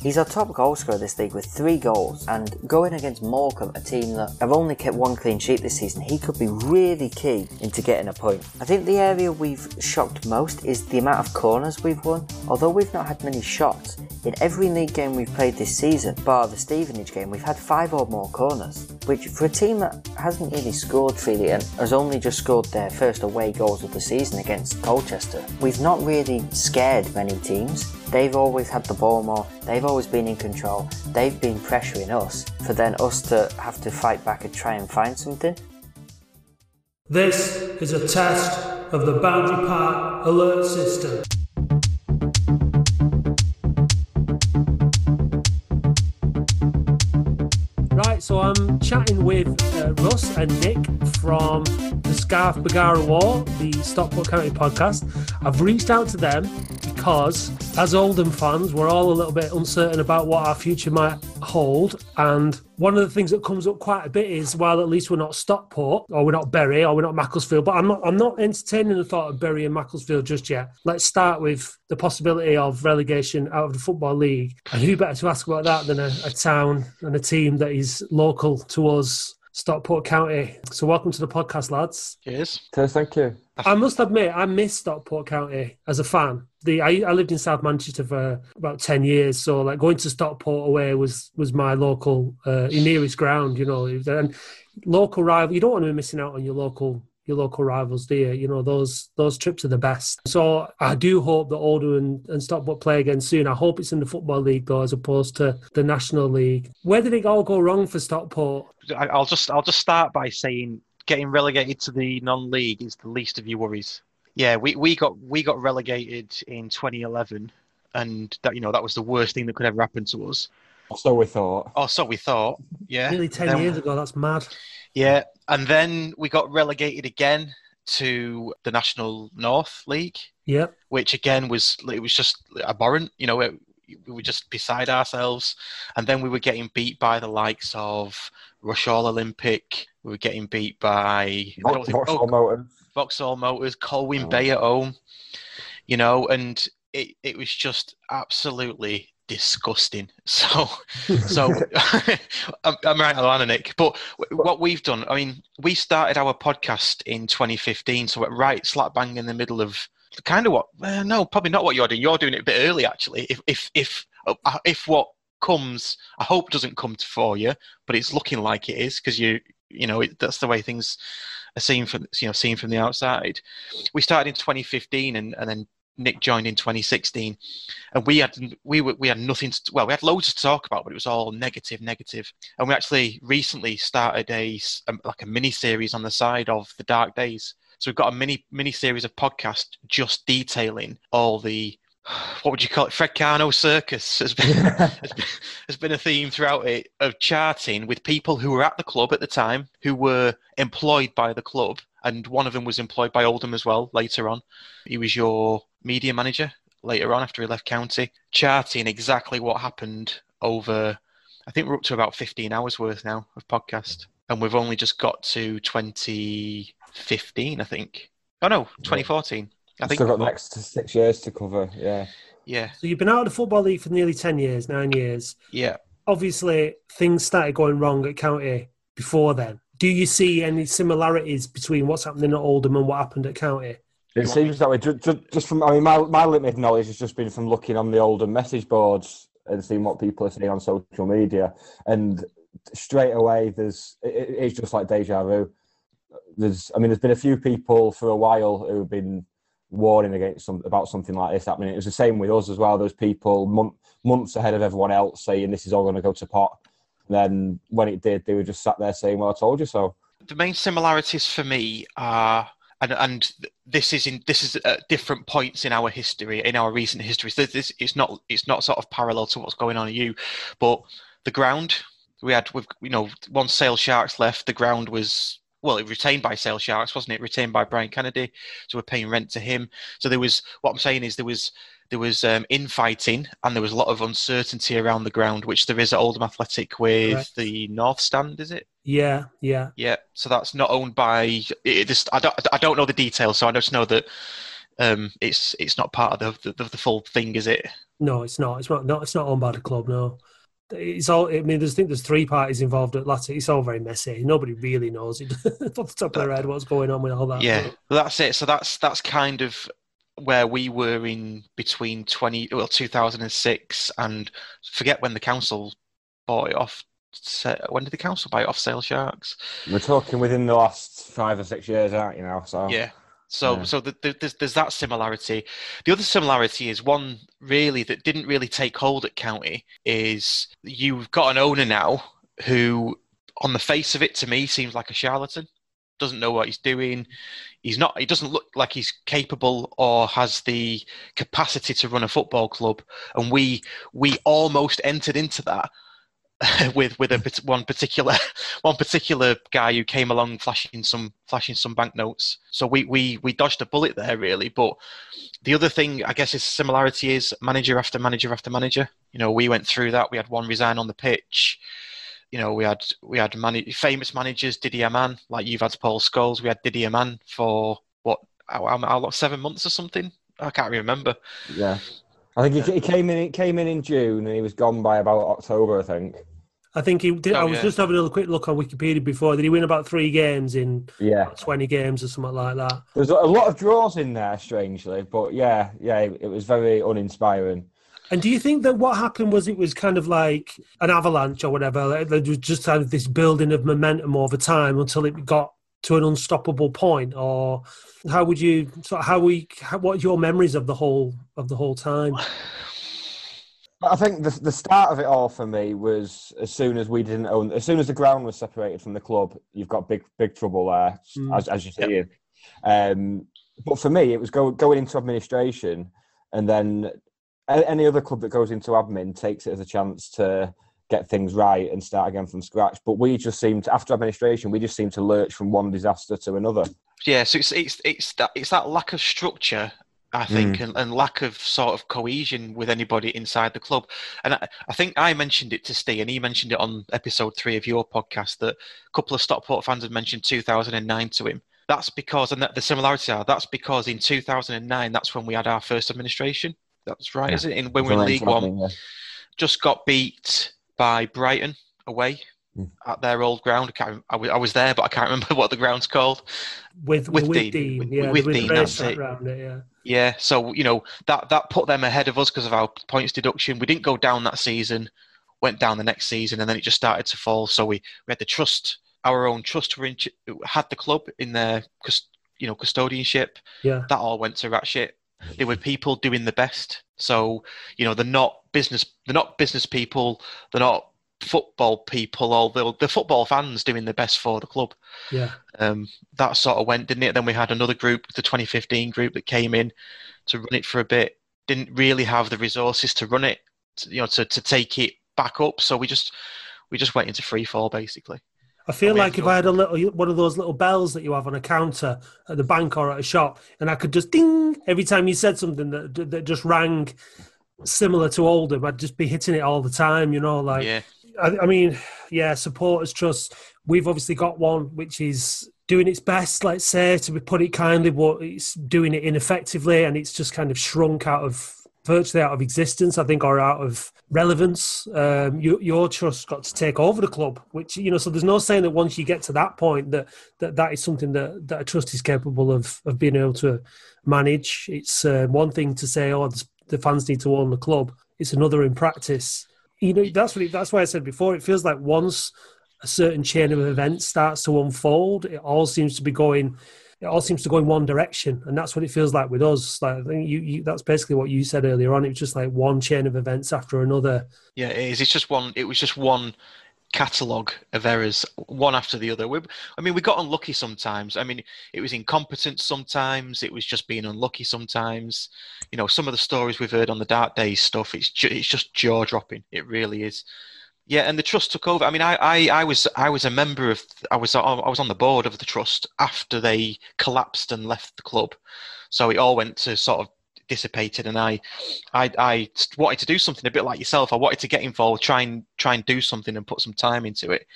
He's our top goalscorer this league with three goals, and going against Morecambe, a team that have only kept one clean sheet this season, he could be really key into getting a point. I think the area we've shocked most is the amount of corners we've won. Although we've not had many shots, in every league game we've played this season, bar the Stevenage game, we've had five or more corners, which for a team that hasn't really scored freely and has only just scored their first away goals of the season against Colchester, we've not really scared many teams. They've always had the ball more, they've always been in control, they've been pressuring us, for then us to have to fight back and try and find something. This is a test of the Boundary Park alert system. So I'm chatting with uh, Russ and Nick from the Scarf Bagara War, the Stockport County podcast. I've reached out to them because, as Oldham fans, we're all a little bit uncertain about what our future might hold. And one of the things that comes up quite a bit is, well, at least we're not Stockport, or we're not Bury, or we're not Macclesfield. But I'm not, I'm not entertaining the thought of Bury and Macclesfield just yet. Let's start with the possibility of relegation out of the Football League. And who better to ask about that than a, a town and a team that is local to us Stockport County. So, welcome to the podcast, lads. Cheers. Cheers, thank you. I must admit, I miss Stockport County as a fan. The I, I lived in South Manchester for about ten years, so like going to Stockport away was was my local uh, nearest ground. You know, and local rival. You don't want to be missing out on your local your local rivals, do you? You know, those those trips are the best. So I do hope that Oldham and, and Stockport play again soon. I hope it's in the Football League though, as opposed to the National League. Where did it all go wrong for Stockport? I'll just I'll just start by saying getting relegated to the non-league is the least of your worries. Yeah, we, we got we got relegated in 2011, and that you know that was the worst thing that could ever happen to us. So we thought. Oh, so we thought. Yeah. Nearly ten Then- years ago. That's mad. Yeah, and then we got relegated again to the National North League, Yep. which again was it was just abhorrent. You know, it, we were just beside ourselves, and then we were getting beat by the likes of Rushall Olympic. We were getting beat by I don't think- Vauxhall oh, Motors. Vauxhall Motors, Colwyn Oh. Bay at home. You know, and it, it was just absolutely disgusting. So, so I'm, I'm right on Nick. But what we've done, I mean, we started our podcast in 2015, so we're right slap bang in the middle of kind of what? Uh, no, probably not what you're doing. You're doing it a bit early, actually. If if if uh, if what comes, I hope doesn't come to for you, but it's looking like it is because you you know it, that's the way things are seen from you know seen from the outside. We started in 2015, and and then Nick joined in 2016, and we had we were, we had nothing. To, well, we had loads to talk about, but it was all negative, negative. And we actually recently started a, like a mini series on the side of the dark days. So we've got a mini mini series of podcast just detailing all the what would you call it? Fred Karno circus has been, has been has been a theme throughout it of charting with people who were at the club at the time, who were employed by the club, and one of them was employed by Oldham as well later on. He was your media manager later on after he left county, charting exactly what happened over. I think we're up to about 15 hours worth now of podcast, and we've only just got to 2015, I think. Oh no, 2014. I think. Still got the next six years to cover. Yeah. Yeah, So you've been out of the football league for nearly ten years, nine years. yeah. Obviously, things started going wrong at County before then. Do you see any similarities between what's happening at Oldham and what happened at County? It seems that way. Just, just from, I mean, my, my limited knowledge has just been from looking on the older message boards and seeing what people are saying on social media. And straight away, there's it, it- it's just like deja vu. There's, I mean, there's been a few people for a while who've been warning against some about something like this happening. It was the same with us as well. Those people month, months ahead of everyone else saying this is all going to go to pot. then when it did, they were just sat there saying, "Well, I told you so." the main similarities for me are and and this is in this is at different points in our history in our recent history so this it's not it's not sort of parallel to what's going on in you but the ground we had with you know once sale sharks left the ground was well it retained by sale sharks wasn't it retained by brian kennedy so we're paying rent to him so there was what i'm saying is there was there was um, infighting and there was a lot of uncertainty around the ground which there is at oldham athletic with Correct. the north stand is it Yeah, yeah. yeah, so that's not owned by. It just, I don't. I don't know the details, so I just know that um, it's it's not part of the, the the full thing, is it? No, it's not. It's not. No, it's not owned by the club. No, it's all. I mean, there's I think there's three parties involved at Latics. It's all very messy. Nobody really knows it off the top of their head what's going on with all that. Yeah, well, that's it. So that's that's kind of where we were in between twenty well two thousand and six and forget when the council bought it off. When did the council buy it off Sale Sharks? We're talking within the last five or six years, aren't you now? So Yeah. So, Yeah. so the, the, there's, there's that similarity. The other similarity is one really that didn't really take hold at County is you've got an owner now who, on the face of it, to me, seems like a charlatan. Doesn't know what he's doing. He's not. He doesn't look like he's capable or has the capacity to run a football club. And we we almost entered into that with with a one particular one particular guy who came along flashing some flashing some banknotes. So we we we dodged a bullet there really. But the other thing I guess is similarity is manager after manager after manager. You know, we went through that. We had one resign on the pitch. You know, we had we had mani- famous managers, Didi Hamann, like you've had Paul Scholes. We had Didi Hamann for what how, how, how seven months or something. I can't remember. yeah. I think he, he came in. He came in in June and he was gone by about October. I think. I think he did. Oh, I was yeah. just having a quick look on Wikipedia before. Did he win about three games in Yeah, twenty games or something like that? there's a lot of draws in there, strangely, but yeah, yeah, it was very uninspiring. And do you think that what happened was it was kind of like an avalanche or whatever? like There was just kind of this building of momentum over time until it got to an unstoppable point, or how would you? So how we? How, what are your memories of the whole of the whole time? I think the the start of it all for me was as soon as we didn't own, as soon as the ground was separated from the club, you've got big big trouble there, Mm. as as you see. Um, but for me, it was go, going into administration, and then any other club that goes into admin takes it as a chance to get things right and start again from scratch. But we just seemed after administration, we just seemed to lurch from one disaster to another. Yeah, so it's it's it's that it's that lack of structure, I think, and, and lack of sort of cohesion with anybody inside the club. And I, I think I mentioned it to Steve, and he mentioned it on episode three of your podcast that a couple of Stockport fans had mentioned 2009 to him. That's because, and the similarities are, that's because in 2009, that's when we had our first administration. That's right, Yeah. isn't it? In, when we were in League One, Yeah. just got beat by Brighton away Mm. at their old ground. I, can't, rem- I, was, I was there, but I can't remember what the ground's called. With With with, Dean, Dean, with- yeah, with with Dean, the that's it. round it, yeah. Yeah, so you know that that put them ahead of us because of our points deduction. We didn't go down that season, went down the next season, and then it just started to fall. So we, we had the trust, our own trust, were in, ch- had the club in their you know custodianship. Yeah. That all went to ratchet. shit. There were people doing the best. So you know they're not business. They're not business people. They're not football people. Although they're football fans doing the best for the club Yeah, um, that sort of went, didn't it? Then we had another group, the 2015 group, that came in to run it for a bit. Didn't really have the resources to run it, to, you know, to, to take it back up. So we just we just went into free fall basically. I feel like if I had a little one of those little bells that you have on a counter at the bank or at a shop, and I could just ding every time you said something that that just rang similar to Oldham, I'd just be hitting it all the time. You know, like yeah, I, I mean, yeah, supporters trust. We've obviously got one which is doing its best, let's say, to put it kindly, but it's doing it ineffectively, and it's just kind of shrunk out of virtually out of existence, I think, or out of relevance. Um, you, your trust got to take over the club, which you know. So there's no saying that once you get to that point that that, that is something that, that a trust is capable of of being able to manage. It's uh, one thing to say, oh, the, the fans need to own the club. It's another in practice. You know, that's what it, that's why I said before. It feels like once a certain chain of events starts to unfold, it all seems to be going. It all seems to go in one direction, and that's what it feels like with us. Like I think you, you that's basically what you said earlier on. It was just like one chain of events after another. yeah, it is. It's just one. It was just one catalogue of errors, one after the other. We, I mean, we got unlucky sometimes. I mean, it was incompetence sometimes. It was just being unlucky sometimes. You know, some of the stories we've heard on the Dark Days stuff. It's ju- it's just jaw dropping. It really is. Yeah, and the trust took over. I mean, I, I, I was I was a member of I was I was on the board of the trust after they collapsed and left the club, so it all went to sort of dissipated. And I, I, I wanted to do something a bit like yourself. I wanted to get involved, try and try and do something and put some time into it.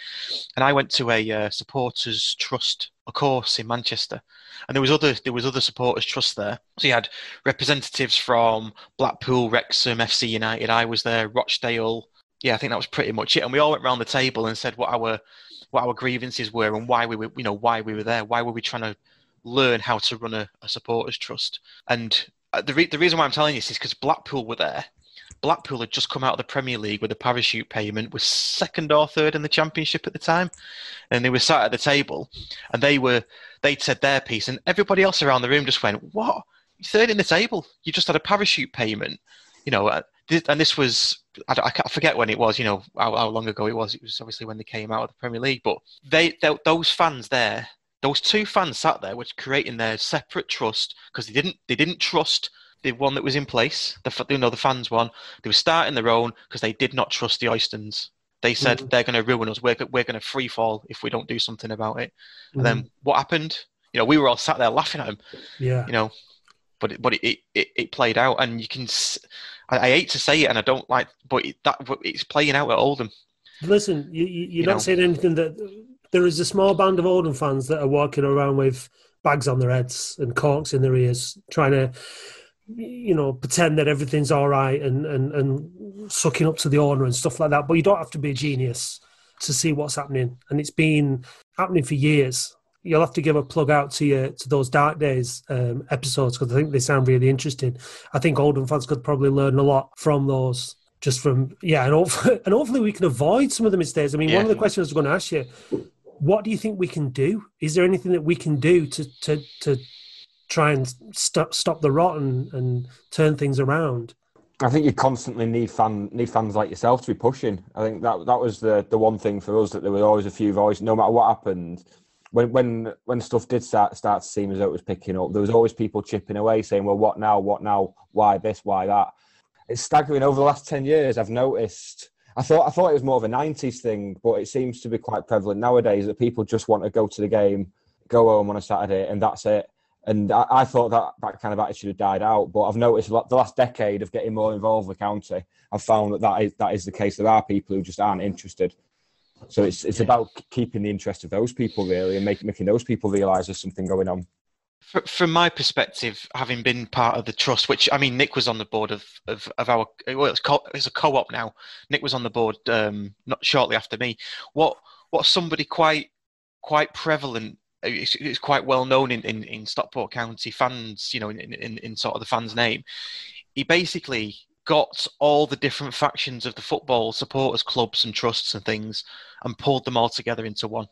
And I went to a uh, supporters trust, a course in Manchester, and there was other there was other supporters trust there. So you had representatives from Blackpool, Wrexham, FC United. I was there, Rochdale yeah, I think that was pretty much it. And we all went around the table and said what our what our grievances were and why we were, you know, why we were there. Why were we trying to learn how to run a, a supporters trust? And the re- the reason why I'm telling you this is because Blackpool were there. Blackpool had just come out of the Premier League with a parachute payment, was second or third in the Championship at the time, and they were sat at the table, and they were they'd said their piece, and everybody else around the room just went, "What? Third in the table? You just had a parachute payment?" You know, uh, and this was I, I forget when it was. You know how, how long ago it was. It was obviously when they came out of the Premier League. But they, they those fans there, those two fans sat there, were creating their separate trust because they didn't they didn't trust the one that was in place. The you know the fans one. They were starting their own because they did not trust the Oystons. They said Mhm. they're going to ruin us. We're we're going to free fall if we don't do something about it. And Mm. then what happened? You know, we were all sat there laughing at them yeah, you know but it, but it, it, it, played out and you can I hate to say it and i don't like but it, that it's playing out at oldham Listen, you, you, you're You not know. saying anything that there is a small band of Oldham fans that are walking around with bags on their heads and corks in their ears, trying to, you know, pretend that everything's all right and, and, and sucking up to the owner and stuff like that. But you don't have to be a genius to see what's happening, and it's been happening for years. You'll have to give a plug out to your to those Dark Days um, episodes because I think they sound really interesting. I think Oldham fans could probably learn a lot from those. Just from yeah, and hopefully, and hopefully we can avoid some of the mistakes. I mean, Yeah. one of the questions I was going to ask you: What do you think we can do? Is there anything that we can do to to to try and stop stop the rot and, and turn things around? I think you constantly need fan need fans like yourself to be pushing. I think that that was the the one thing for us that there was always a few voices, no matter what happened. When when when stuff did start start to seem as though it was picking up, there was always people chipping away, saying, "Well, what now? What now? Why this? Why that?" It's staggering. Over the last ten years, I've noticed. I thought I thought it was more of a '90s thing, but it seems to be quite prevalent nowadays that people just want to go to the game, go home on a Saturday, and that's it. And I, I thought that that kind of attitude had died out, but I've noticed the last decade of getting more involved with the county, I've found that that is that is the case. There are people who just aren't interested. So it's it's about keeping the interest of those people really, and make, making those people realise there's something going on. Fr- From my perspective, having been part of the trust, which I mean, Nick was on the board of of, of our well, it's, co- it's a co-op now. Nick was on the board um, not shortly after me. What what somebody quite quite prevalent, it's, it's quite well known in, in, in Stockport County fans, you know, in, in in sort of the fans' name. He basically got all the different factions of the football supporters clubs and trusts and things, and pulled them all together into one.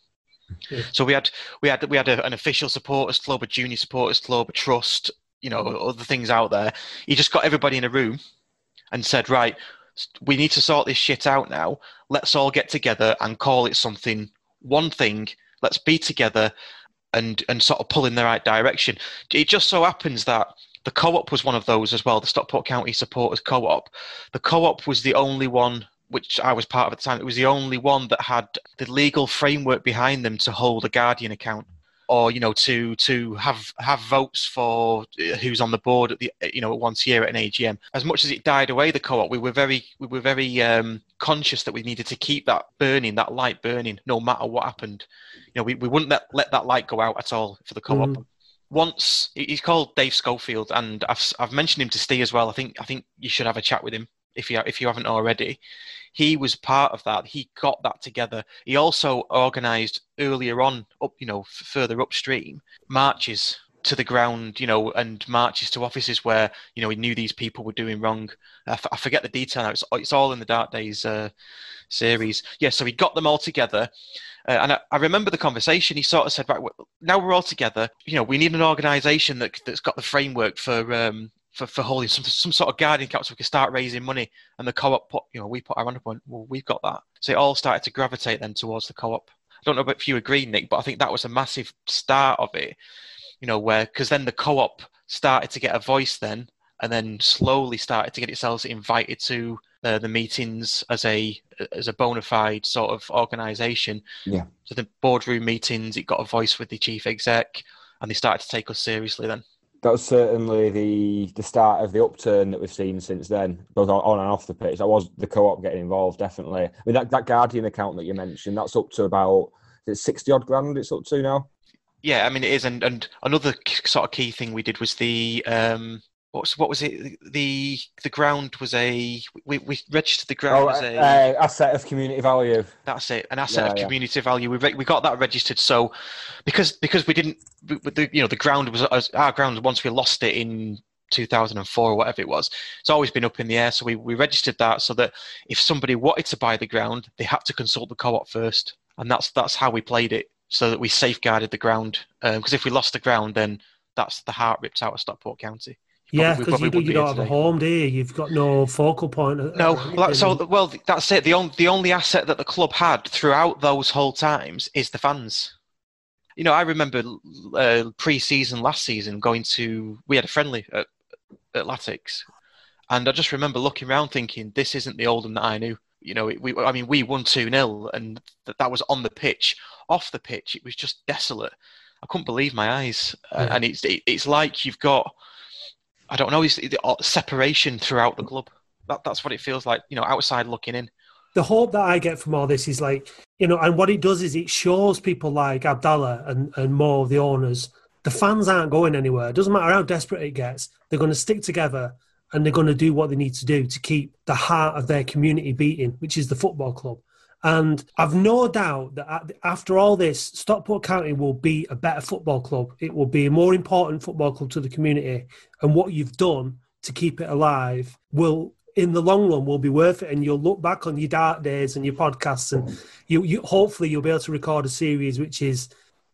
So we had we had we had a, an official supporters club, a junior supporters club, a trust, you know, other things out there. He just got everybody in a room and said, right, we need to sort this shit out now. Let's all get together and call it something, one thing. Let's be together and and sort of pull in the right direction. It just so happens that the co-op was one of those as well. The Stockport County Supporters Co-op. The co-op was the only one which I was part of at the time. It was the only one that had the legal framework behind them to hold a Guardian account, or you know, to to have have votes for uh, who's on the board at the you know once a year at an AGM. As much as it died away, the co-op, we were very we were very um, conscious that we needed to keep that burning, that light burning, no matter what happened. You know, we, we wouldn't let, let that light go out at all for the co-op. Mhm. Once he's called Dave Schofield, and I've I've mentioned him to Steve as well. I think I think you should have a chat with him if you if you haven't already. He was part of that. He got that together. He also organised earlier on, up you know, further upstream, marches to the ground, you know, and marches to offices where you know he knew these people were doing wrong. I, f- I forget the detail now. It's, it's all in the Dark Days uh, series. Yeah, so he got them all together. Uh, and I, I remember the conversation. He sort of said, "Right, now we're all together. You know, we need an organisation that that's got the framework for um, for, for holding some some sort of guardian council. We could start raising money." And the co-op, put, you know, we put our hand up on. Well, we've got that. So it all started to gravitate then towards the co-op. I don't know if you agree, Nick, but I think that was a massive start of it. You know, where because then the co-op started to get a voice then, and then slowly started to get itself invited to uh, the meetings as a as a bona fide sort of organisation. Yeah. So the boardroom meetings, it got a voice with the chief exec, and they started to take us seriously then. That was certainly the the start of the upturn that we've seen since then, both on, and off the pitch. That was the co-op getting involved, definitely. I mean, that, that Guardian account that you mentioned, that's up to about sixty odd grand. It's up to now. Yeah, I mean it is, and and another sort of key thing we did was the um, what's what was it? The the ground was a we, we registered the ground Oh, as a uh, asset of community value. That's it, an asset Yeah, of yeah. community value. We re- we got that registered. So because because we didn't, we- the, you know, the ground was as- our ground once we lost it in 2004 or whatever it was. It's always been up in the air. So we we registered that so that if somebody wanted to buy the ground, they had to consult the co-op first, and that's that's how we played it. So that we safeguarded the ground. Because if we lost the ground, then that's the heart ripped out of Stockport County. You Yeah, because you, do- wouldn't you don't here have a home, do you? You've got no focal point. No, well, that's, so well, that's it. The only the only asset that the club had throughout those whole times is the fans. You know, I remember uh, pre-season last season going to we had a friendly at, at Latics, and I just remember looking around thinking, "This isn't the Oldham that I knew." You know, it, we I mean, we won two 0 and that that was on the pitch. Off the pitch, it was just desolate. I couldn't believe my eyes, Uh, Yeah. and it's it, it's like you've got I don't know, it's the uh, separation throughout the club. That, that's what it feels like, you know, outside looking in. the hope that I get from all this is like, you know, and what it does is it shows people like Abdallah and, and more of the owners, the fans aren't going anywhere. It doesn't matter how desperate it gets, they're going to stick together and they're going to do what they need to do to keep the heart of their community beating, which is the football club. And I've no doubt that after all this, Stockport County will be a better football club. It will be a more important football club to the community. And what you've done to keep it alive will in the long run will be worth it and you'll look back on your dark days and your podcasts and you, you hopefully you'll be able to record a series which is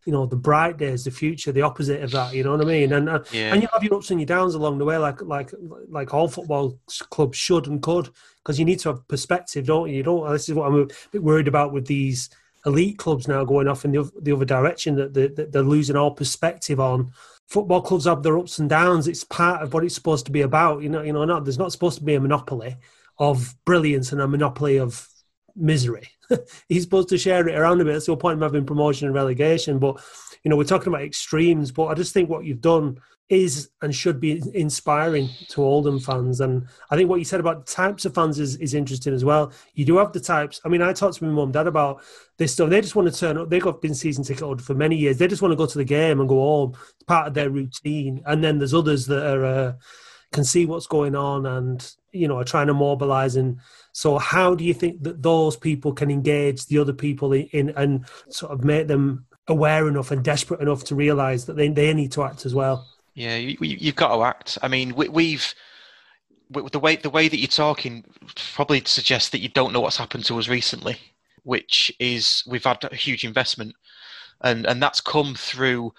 you know the bright days the future the opposite of that you know what i mean and uh, yeah. and you have your ups and your downs along the way like like like all football clubs should and could because you need to have perspective don't you you don't this is what i'm a bit worried about with these elite clubs now going off in the, the other direction that they're, they're losing all perspective on football clubs have their ups and downs. It's part of what it's supposed to be about. You know, you know, not there's not supposed to be a monopoly of brilliance and a monopoly of misery. He's supposed to share it around a bit. That's the point of having promotion and relegation. But you know, we're talking about extremes. But I just think what you've done is and should be inspiring to Oldham fans. And I think what you said about types of fans is, is interesting as well. You do have the types. I mean, I talked to my mum and dad about this stuff. They just want to turn up. They've got been season ticket for many years. They just want to go to the game and go home. It's part of their routine. And then there's others that are uh, can see what's going on and you know are trying to mobilize. And so, how do you think that those people can engage the other people in, in and sort of make them aware enough and desperate enough to realize that they, they need to act as well? Yeah, you, have got to act. I mean, we, have the way the way that you're talking probably suggests that you don't know what's happened to us recently, which is we've had a huge investment, and and that's come through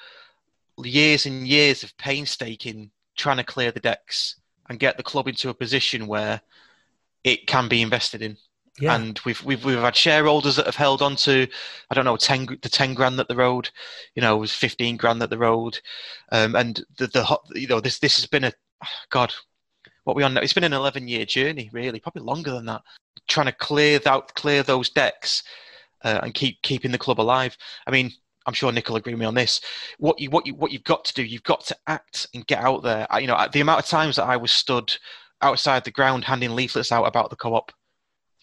years and years of painstaking trying to clear the decks and get the club into a position where it can be invested in. Yeah. And we've, we've we've had shareholders that have held on to, I don't know, ten the ten grand that the road, you know, was fifteen grand that the road, um, and the the you know this this has been a, God, what we on now? It's been an eleven year journey, really, probably longer than that, trying to clear that clear those decks, uh, and keep keeping the club alive. I mean, I'm sure Nick will agree with me on this. What you what you what you've got to do, you've got to act and get out there. You know, the amount of times that I was stood outside the ground handing leaflets out about the co-op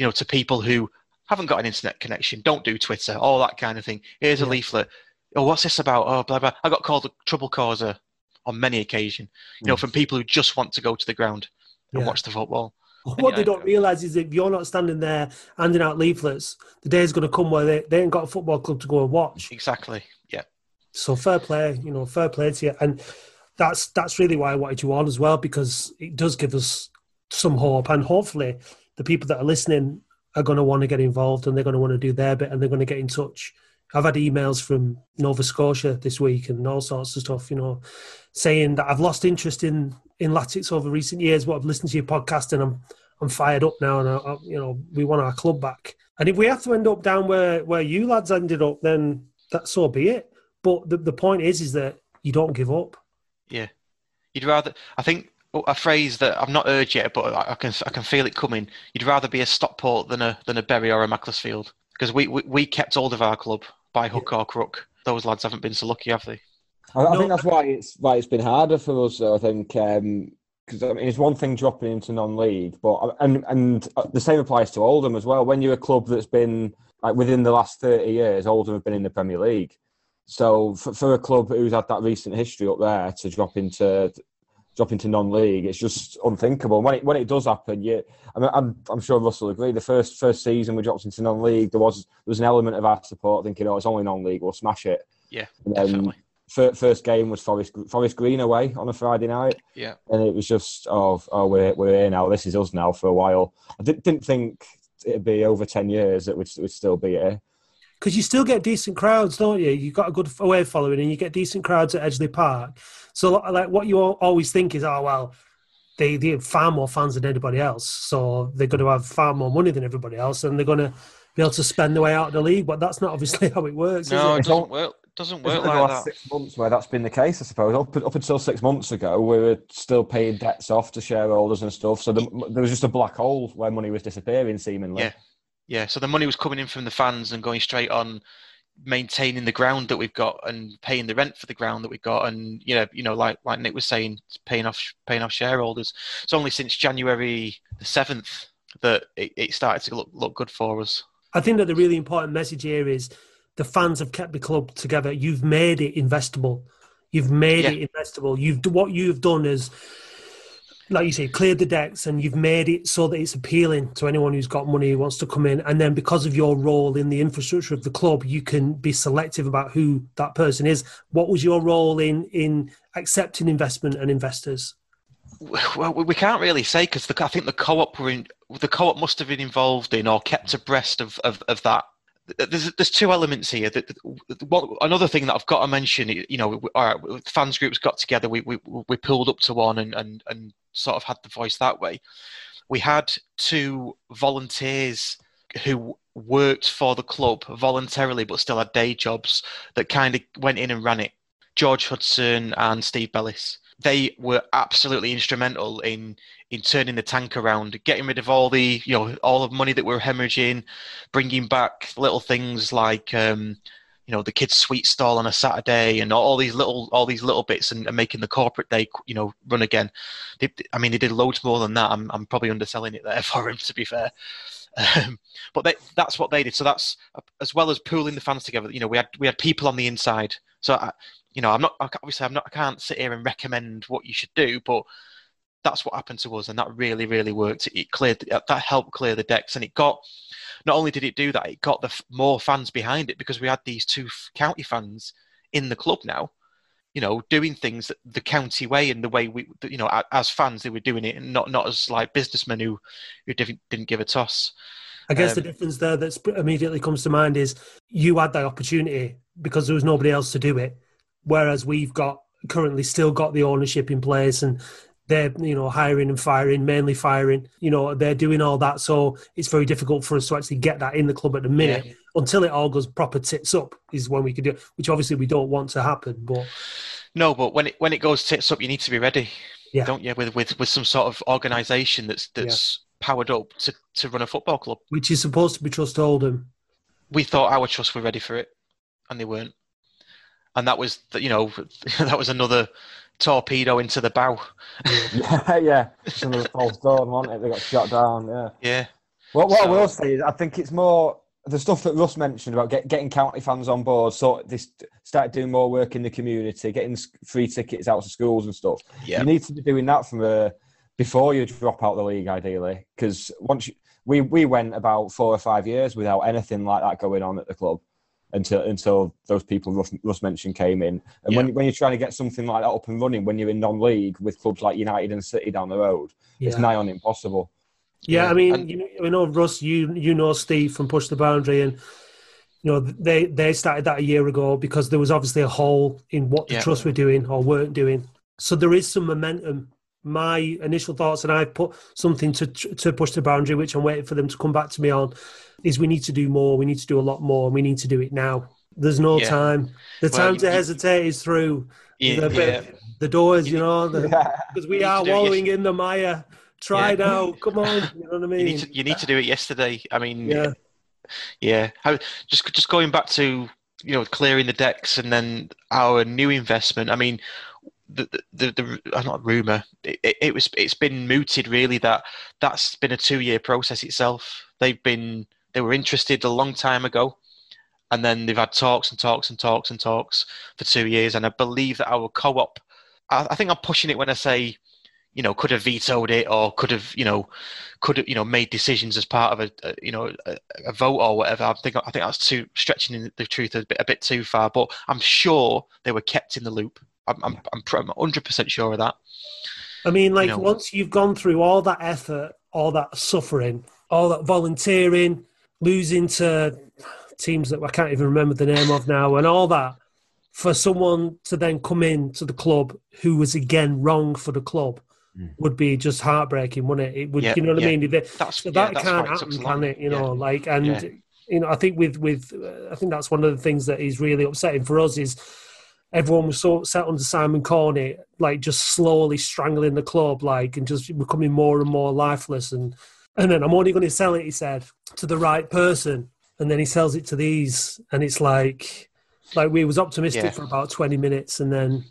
you know, to people who haven't got an internet connection, don't do Twitter, all that kind of thing. Here's a leaflet. Oh, what's this about? Oh, blah blah. I got called a trouble causer on many occasions. You know, mm. from people who just want to go to the ground and yeah. watch the football. What they don't realise is if you're not standing there handing out leaflets, the day's going to come where they, they ain't got a football club to go and watch. Exactly. Yeah. So fair play, you know, fair play to you, and that's that's really why I wanted you on as well because it does give us some hope, and hopefully the people that are listening are going to want to get involved and they're going to want to do their bit and they're going to get in touch. I've had emails from Nova Scotia this week and all sorts of stuff, you know, saying that I've lost interest in in Latics over recent years, but I've listened to your podcast and I'm I'm fired up now, and I, I, you know we want our club back. And if we have to end up down where where you lads ended up, then that so be it. But the the point is, is that you don't give up. Yeah, you'd rather. I think a phrase that I've not heard yet, but I can I can feel it coming. You'd rather be a Stockport than a than a Bury or a Macclesfield because we, we, we kept hold of our club by hook yeah. or crook. Those lads haven't been so lucky, have they? I, I no. think that's why it's why it's been harder for us. Though, I think because um, I mean it's one thing dropping into non-league, but and and uh, the same applies to Oldham as well. When you're a club that's been like within the last thirty years, Oldham have been in the Premier League. So for, for a club who's had that recent history up there to drop into drop into non-league. It's just unthinkable. When it when it does happen, you, I mean, I'm I'm sure Russell will agree. The first first season we dropped into non-league, there was there was an element of our support thinking, oh, it's only non-league, we'll smash it. Yeah, definitely. First game was Forest Forest Green away on a Friday night. Yeah, and it was just oh oh we're we're here now. This is us now for a while. I didn't, didn't think it'd be over ten years that we'd, we'd still be here because you still get decent crowds, don't you? You've got a good away following, and you get decent crowds at Edgeley Park. So, like, what you always think is, oh well, they they have far more fans than anybody else, so they're going to have far more money than everybody else, and they're going to be able to spend their way out of the league. But that's not obviously how it works. No, it? it doesn't work. Doesn't work like the last that. six months where that's been the case, I suppose. Up, up until six months ago, we were still paying debts off to shareholders and stuff. So the, there was just a black hole where money was disappearing, seemingly. Yeah, yeah. So the money was coming in from the fans and going straight on maintaining the ground that we've got and paying the rent for the ground that we've got and you know you know like like Nick was saying paying off paying off shareholders it's only since January the 7th that it, it started to look look good for us I think that the really important message here is the fans have kept the club together you've made it investable you've made yeah. it investable you've what you've done is like you say, cleared the decks and you've made it so that it's appealing to anyone who's got money who wants to come in. And then because of your role in the infrastructure of the club, you can be selective about who that person is. What was your role in in accepting investment and investors? Well, we can't really say because I think the co-op were in, the co-op must have been involved in or kept abreast of, of, of that there's there's two elements here. That another thing that I've got to mention, you know, all right, fans groups got together, we we we pulled up to one and and and sort of had the voice that way. We had two volunteers who worked for the club voluntarily but still had day jobs that kind of went in and ran it. George Hudson and Steve Bellis. They were absolutely instrumental in in turning the tank around, getting rid of all the you know all the money that we are hemorrhaging, bringing back little things like um, you know the kids' sweet stall on a Saturday and all these little all these little bits and, and making the corporate day you know run again. They, I mean, they did loads more than that. I'm I'm probably underselling it there for him to be fair. Um, but they, that's what they did. So that's as well as pooling the fans together. You know, we had we had people on the inside. So I, you know, I'm not obviously I'm not I can't sit here and recommend what you should do, but that's what happened to us, and that really, really worked. It cleared that helped clear the decks, and it got. Not only did it do that, it got the more fans behind it because we had these two county fans in the club now, you know, doing things the county way and the way we, you know, as fans they were doing it, and not not as like businessmen who who didn't, didn't give a toss. I guess um, the difference there that immediately comes to mind is you had that opportunity because there was nobody else to do it, whereas we've got currently still got the ownership in place and they're you know hiring and firing mainly firing you know they're doing all that so it's very difficult for us to actually get that in the club at the minute yeah. until it all goes proper tits up is when we can do it which obviously we don't want to happen but no but when it when it goes tits up you need to be ready yeah. don't you with with with some sort of organization that's that's yeah. powered up to to run a football club which is supposed to be Trust Oldham we thought our trust were ready for it and they weren't and that was you know that was another torpedo into the bow. yeah, yeah. Some of the false dawn, wasn't it? They got shot down. Yeah. Yeah. Well, what so, I will say is, I think it's more the stuff that Russ mentioned about get, getting county fans on board. So this start doing more work in the community, getting free tickets out to schools and stuff. Yeah. You need to be doing that from a before you drop out the league, ideally, because once you, we we went about four or five years without anything like that going on at the club until until those people Russ, Russ mentioned came in. And yeah. when when you're trying to get something like that up and running, when you're in non-league with clubs like United and City down the road, yeah. it's nigh on impossible. Yeah, yeah. I mean, and, you know, know, Russ, you you know Steve from Push the Boundary, and you know they they started that a year ago because there was obviously a hole in what the yeah. trust were doing or weren't doing. So there is some momentum. My initial thoughts, and I've put something to to push the boundary, which I'm waiting for them to come back to me on is we need to do more. We need to do a lot more. And we need to do it now. There's no yeah. time. The time to hesitate is through yeah, the, yeah. the, doors, you know, because we are wallowing in the mire. Try now. Come on. You know what I mean? You need, to, you need to do it yesterday. I mean, yeah. Yeah. just, just going back to, you know, clearing the decks and then our new investment. I mean, the the, the, the uh, not rumor. It, it, was it's been mooted really that that's been a two year process itself. They've been they were interested a long time ago, and then they've had talks and talks and talks and talks for two years. And I believe that our co-op, I, I think I'm pushing it when I say, you know, could have vetoed it or could have, you know, could have, you know, made decisions as part of a, a you know, a, a, vote or whatever. I think I think that's too stretching the truth a bit a bit too far. But I'm sure they were kept in the loop. I'm I'm I'm 100 percent sure of that. I mean, like you know, once you've gone through all that effort, all that suffering, all that volunteering, losing to teams that I can't even remember the name of now, and all that, for someone to then come in to the club who was again wrong for the club mm. would be just heartbreaking, wouldn't it? It would, yeah, you know what yeah. I mean? That's, so that yeah, can't happen, can it? You know, like and you know, I think with with uh, I think that's one of the things that is really upsetting for us is everyone was so set under Simon Corney, like just slowly strangling the club, like and just becoming more and more lifeless and and then I'm only going to sell it, he said, to the right person. And then he sells it to these, and it's like, like we was optimistic yeah. for about 20 minutes, and then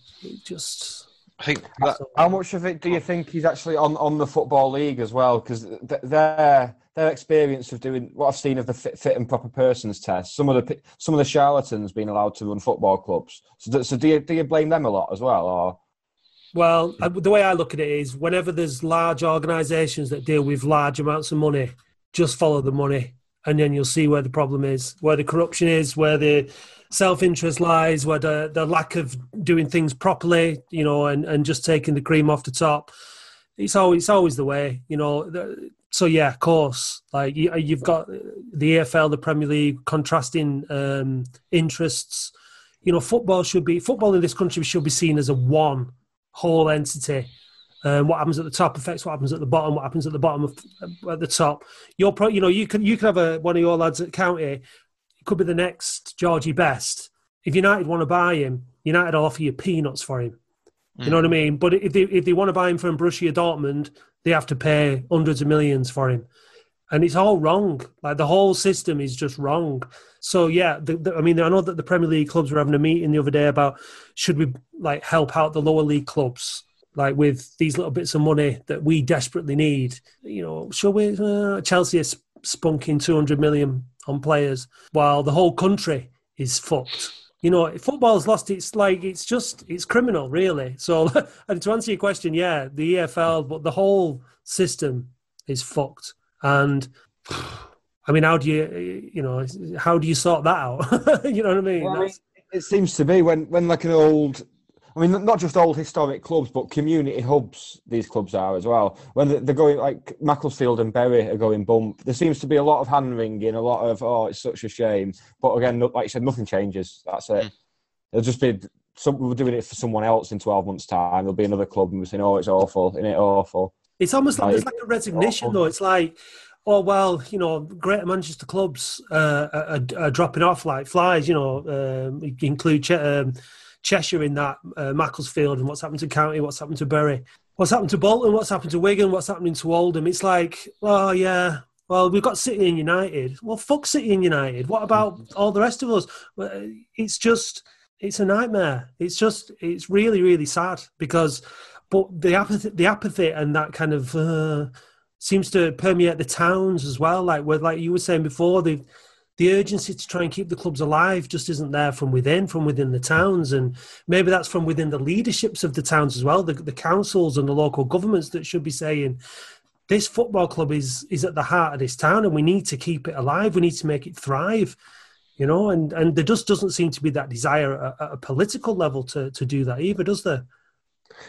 just. I think that, how much of it do you think he's actually on, on the football league as well? Because their their experience of doing what I've seen of the fit, fit and proper persons test, some of the some of the charlatans being allowed to run football clubs. So, so do you do you blame them a lot as well, or? Well, I, the way I look at it is whenever there's large organisations that deal with large amounts of money, just follow the money and then you'll see where the problem is, where the corruption is, where the self interest lies, where the, the lack of doing things properly, you know, and, and just taking the cream off the top. It's always, it's always the way, you know. So, yeah, of course, like you, you've got the EFL, the Premier League, contrasting um, interests. You know, football should be, football in this country should be seen as a one whole entity. Um, what happens at the top affects what happens at the bottom. What happens at the bottom of, at the top. You're pro, you know you can you can have a one of your lads at county. Could be the next Georgie Best. If United want to buy him, United will offer you peanuts for him. You mm. know what I mean? But if they if they want to buy him from Borussia Dortmund, they have to pay hundreds of millions for him, and it's all wrong. Like the whole system is just wrong. So yeah, the, the, I mean, I know that the Premier League clubs were having a meeting the other day about should we like help out the lower league clubs like with these little bits of money that we desperately need. You know, shall we? Uh, Chelsea is spunking 200 million on players while the whole country is fucked. You know, football's lost. It's like it's just it's criminal, really. So, and to answer your question, yeah, the EFL, but the whole system is fucked. And I mean, how do you, you know, how do you sort that out? you know what I mean? Well, I mean it seems to be when when like an old I mean, not just old historic clubs, but community hubs. These clubs are as well. When they're going like Macclesfield and Bury are going bump, there seems to be a lot of hand wringing, a lot of oh, it's such a shame. But again, like you said, nothing changes. That's it. Mm. It'll just be some, we're doing it for someone else in twelve months' time. There'll be another club and we're saying, oh, it's awful, isn't it awful? It's almost like, like there's like a resignation, awful. though. It's like oh well, you know, Greater Manchester clubs uh, are, are, dropping off like flies. You know, um, include um, Cheshire in that uh, Macclesfield and what's happened to County, what's happened to Bury, what's happened to Bolton, what's happened to Wigan, what's happening to Oldham. It's like, oh yeah, well we've got City and United. Well, fuck City and United. What about all the rest of us? It's just, it's a nightmare. It's just, it's really, really sad because, but the apathy, the apathy and that kind of. Uh, seems to permeate the towns as well. Like where, like you were saying before, the the urgency to try and keep the clubs alive just isn't there from within, from within the towns. And maybe that's from within the leaderships of the towns as well, the, the councils and the local governments that should be saying, this football club is is at the heart of this town and we need to keep it alive. We need to make it thrive. You know, and, and there just doesn't seem to be that desire at, at a political level to, to do that either, does there?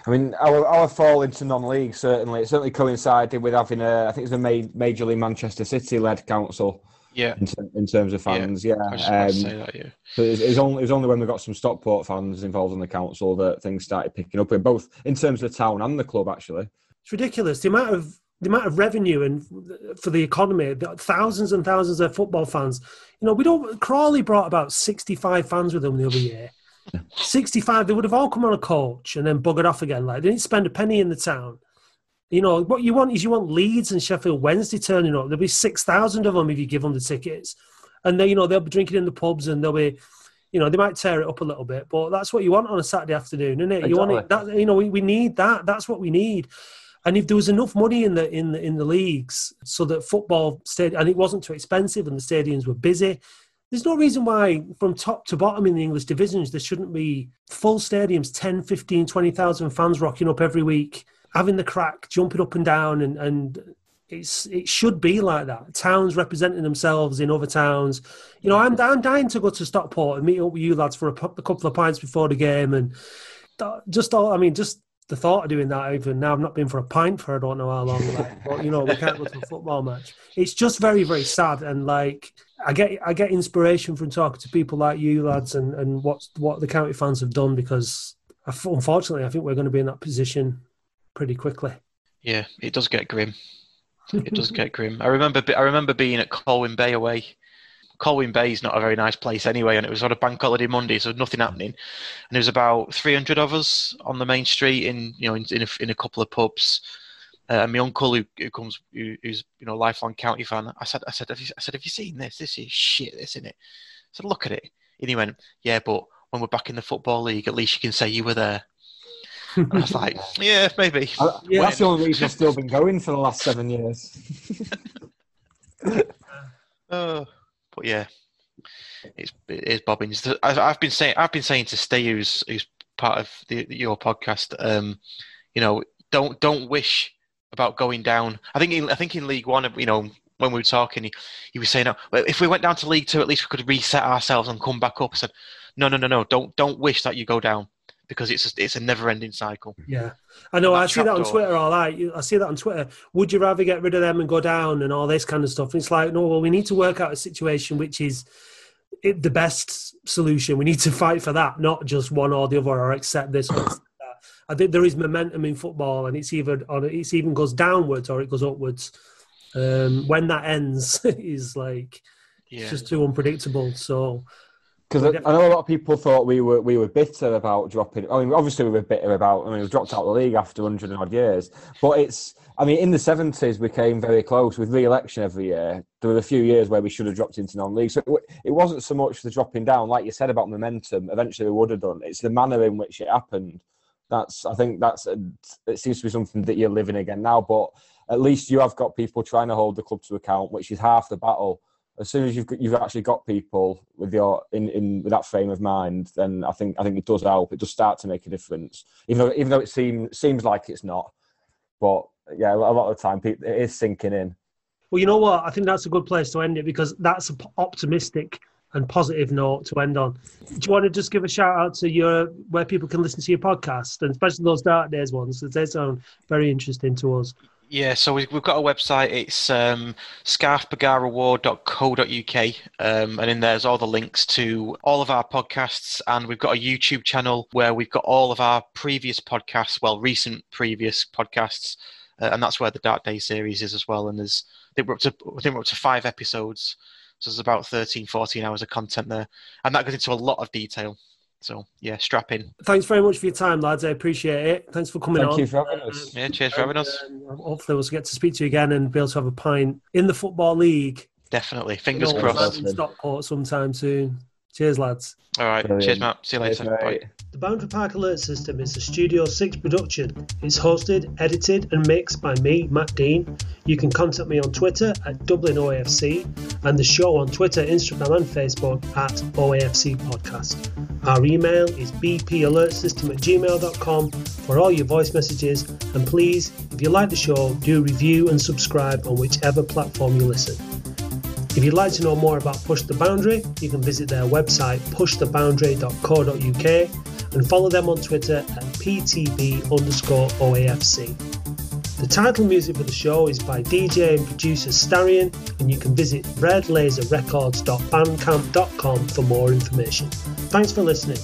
I mean, our our fall into non-league certainly it certainly coincided with having a I think it was a major league Manchester City led council yeah. In, in, terms of fans, yeah. yeah. Um, that, yeah. So it was, it was, only it was only when we got some Stockport fans involved in the council that things started picking up in both in terms of the town and the club. Actually, it's ridiculous the amount of the amount of revenue and for the economy. Thousands and thousands of football fans. You know, we don't. Crawley brought about sixty-five fans with them the other year. 65 they would have all come on a coach and then buggered off again like they didn't spend a penny in the town you know, what you want is you want Leeds and Sheffield Wednesday turning up. There'll be 6,000 of them if you give them the tickets. And they, you know, they'll be drinking in the pubs and they'll be, you know, they might tear it up a little bit, but that's what you want on a Saturday afternoon, isn't it? Exactly. You want it, that, you know, we, we need that. That's what we need. And if there was enough money in the in the in the leagues so that football stayed and it wasn't too expensive and the stadiums were busy, there's no reason why from top to bottom in the English divisions there shouldn't be full stadiums, 10, 15, 20,000 fans rocking up every week having the crack, jumping up and down, and and it's it should be like that. Towns representing themselves in other towns. You know, I'm I'm dying to go to Stockport and meet up with you lads for a, a couple of pints before the game, and just all I mean, just the thought of doing that. Even now, I've not been for a pint for I don't know how long. Like, but you know, we can't go to a football match. It's just very very sad, and like I get I get inspiration from talking to people like you lads, and and what what the county fans have done because. Unfortunately, I think we're going to be in that position pretty quickly. Yeah, it does get grim. It does get grim. I remember I remember being at Colwyn Bay away. Colwyn Bay is not a very nice place anyway, and it was on a bank holiday Monday, so nothing happening. And there was about 300 of us on the main street in you know in, in, a, in a couple of pubs. Uh, and my uncle, who, who comes, who, who's you know lifelong county fan, I said, I said, have you, I said, have you seen this? This is shit, isn't it? I said, look at it. And he went, yeah, but when we're back in the football league, at least you can say you were there. I was like, yeah, maybe. yeah. That's the only reason I've still been going for the last seven years. uh, but yeah, it's it is Bobbins. I've been saying I've been saying to Stay, who's who's part of the, your podcast. Um, you know, don't don't wish about going down. I think in, I think in League One, you know, when we were talking, he, he was saying, oh, if we went down to League Two, at least we could reset ourselves and come back up. I said, no, no, no, no, don't don't wish that you go down because it's a, it's a never ending cycle. Yeah, I know. I see that on door. Twitter all right. I see that on Twitter. Would you rather get rid of them and go down and all this kind of stuff? And it's like, no, well, we need to work out a situation which is it, the best solution. We need to fight for that, not just one or the other, or accept this. Or I think there is momentum in football, and it's either on it's even goes downwards or it goes upwards. Um, when that ends is like yeah. it's just too unpredictable. So because I, know a lot of people thought we were we were bitter about dropping. I mean, obviously we were bitter about. I mean, we dropped out of the league after hundred odd years. But it's. I mean, in the seventies, we came very close with re-election every year. There were a few years where we should have dropped into non-league. So it, it wasn't so much the dropping down, like you said about momentum. Eventually, we would have done. It's the manner in which it happened. That's. I think that's. A, it seems to be something that you're living again now. But at least you have got people trying to hold the club to account, which is half the battle as soon as you've you've actually got people with your in, in with that frame of mind, then I think I think it does help. It does start to make a difference, even though even though it seems seems like it's not. But yeah, a lot of the time it is sinking in. Well, you know what? I think that's a good place to end it because that's an optimistic and positive note to end on. Do you want to just give a shout out to your where people can listen to your podcast and especially those dark days ones because they sound very interesting to us. Yeah, so we've got a website. It's um, scarfbagarraward.co.uk, um, and in there's all the links to all of our podcasts. And we've got a YouTube channel where we've got all of our previous podcasts, well, recent previous podcasts, uh, and that's where the Dark Day series is as well. And there's I think we're up to I think we're up to five episodes, so there's about 13, 14 hours of content there, and that goes into a lot of detail. So yeah, strap in. Thanks very much for your time, lads. I appreciate it. Thanks for coming Thank on. Thank you for having us. Yeah, cheers for having us. Um, hopefully, we'll get to speak to you again and be able to have a pint in the football league. Definitely, fingers crossed. Stockport sometime soon. Cheers, lads. All right. Brilliant. Cheers, Matt. See you later. Cheers, Bye. The Boundary Park Alert System is a Studio 6 production. It's hosted, edited, and mixed by me, Matt Dean. You can contact me on Twitter at Dublin OAFC and the show on Twitter, Instagram, and Facebook at OAFC Podcast. Our email is bpalertsystem at gmail.com for all your voice messages. And please, if you like the show, do review and subscribe on whichever platform you listen. If you'd like to know more about Push the Boundary, you can visit their website pushtheboundary.co.uk and follow them on Twitter at ptb underscore OAFC. The title music for the show is by DJ and producer Starion, and you can visit redlaserrecords.bandcamp.com for more information. Thanks for listening.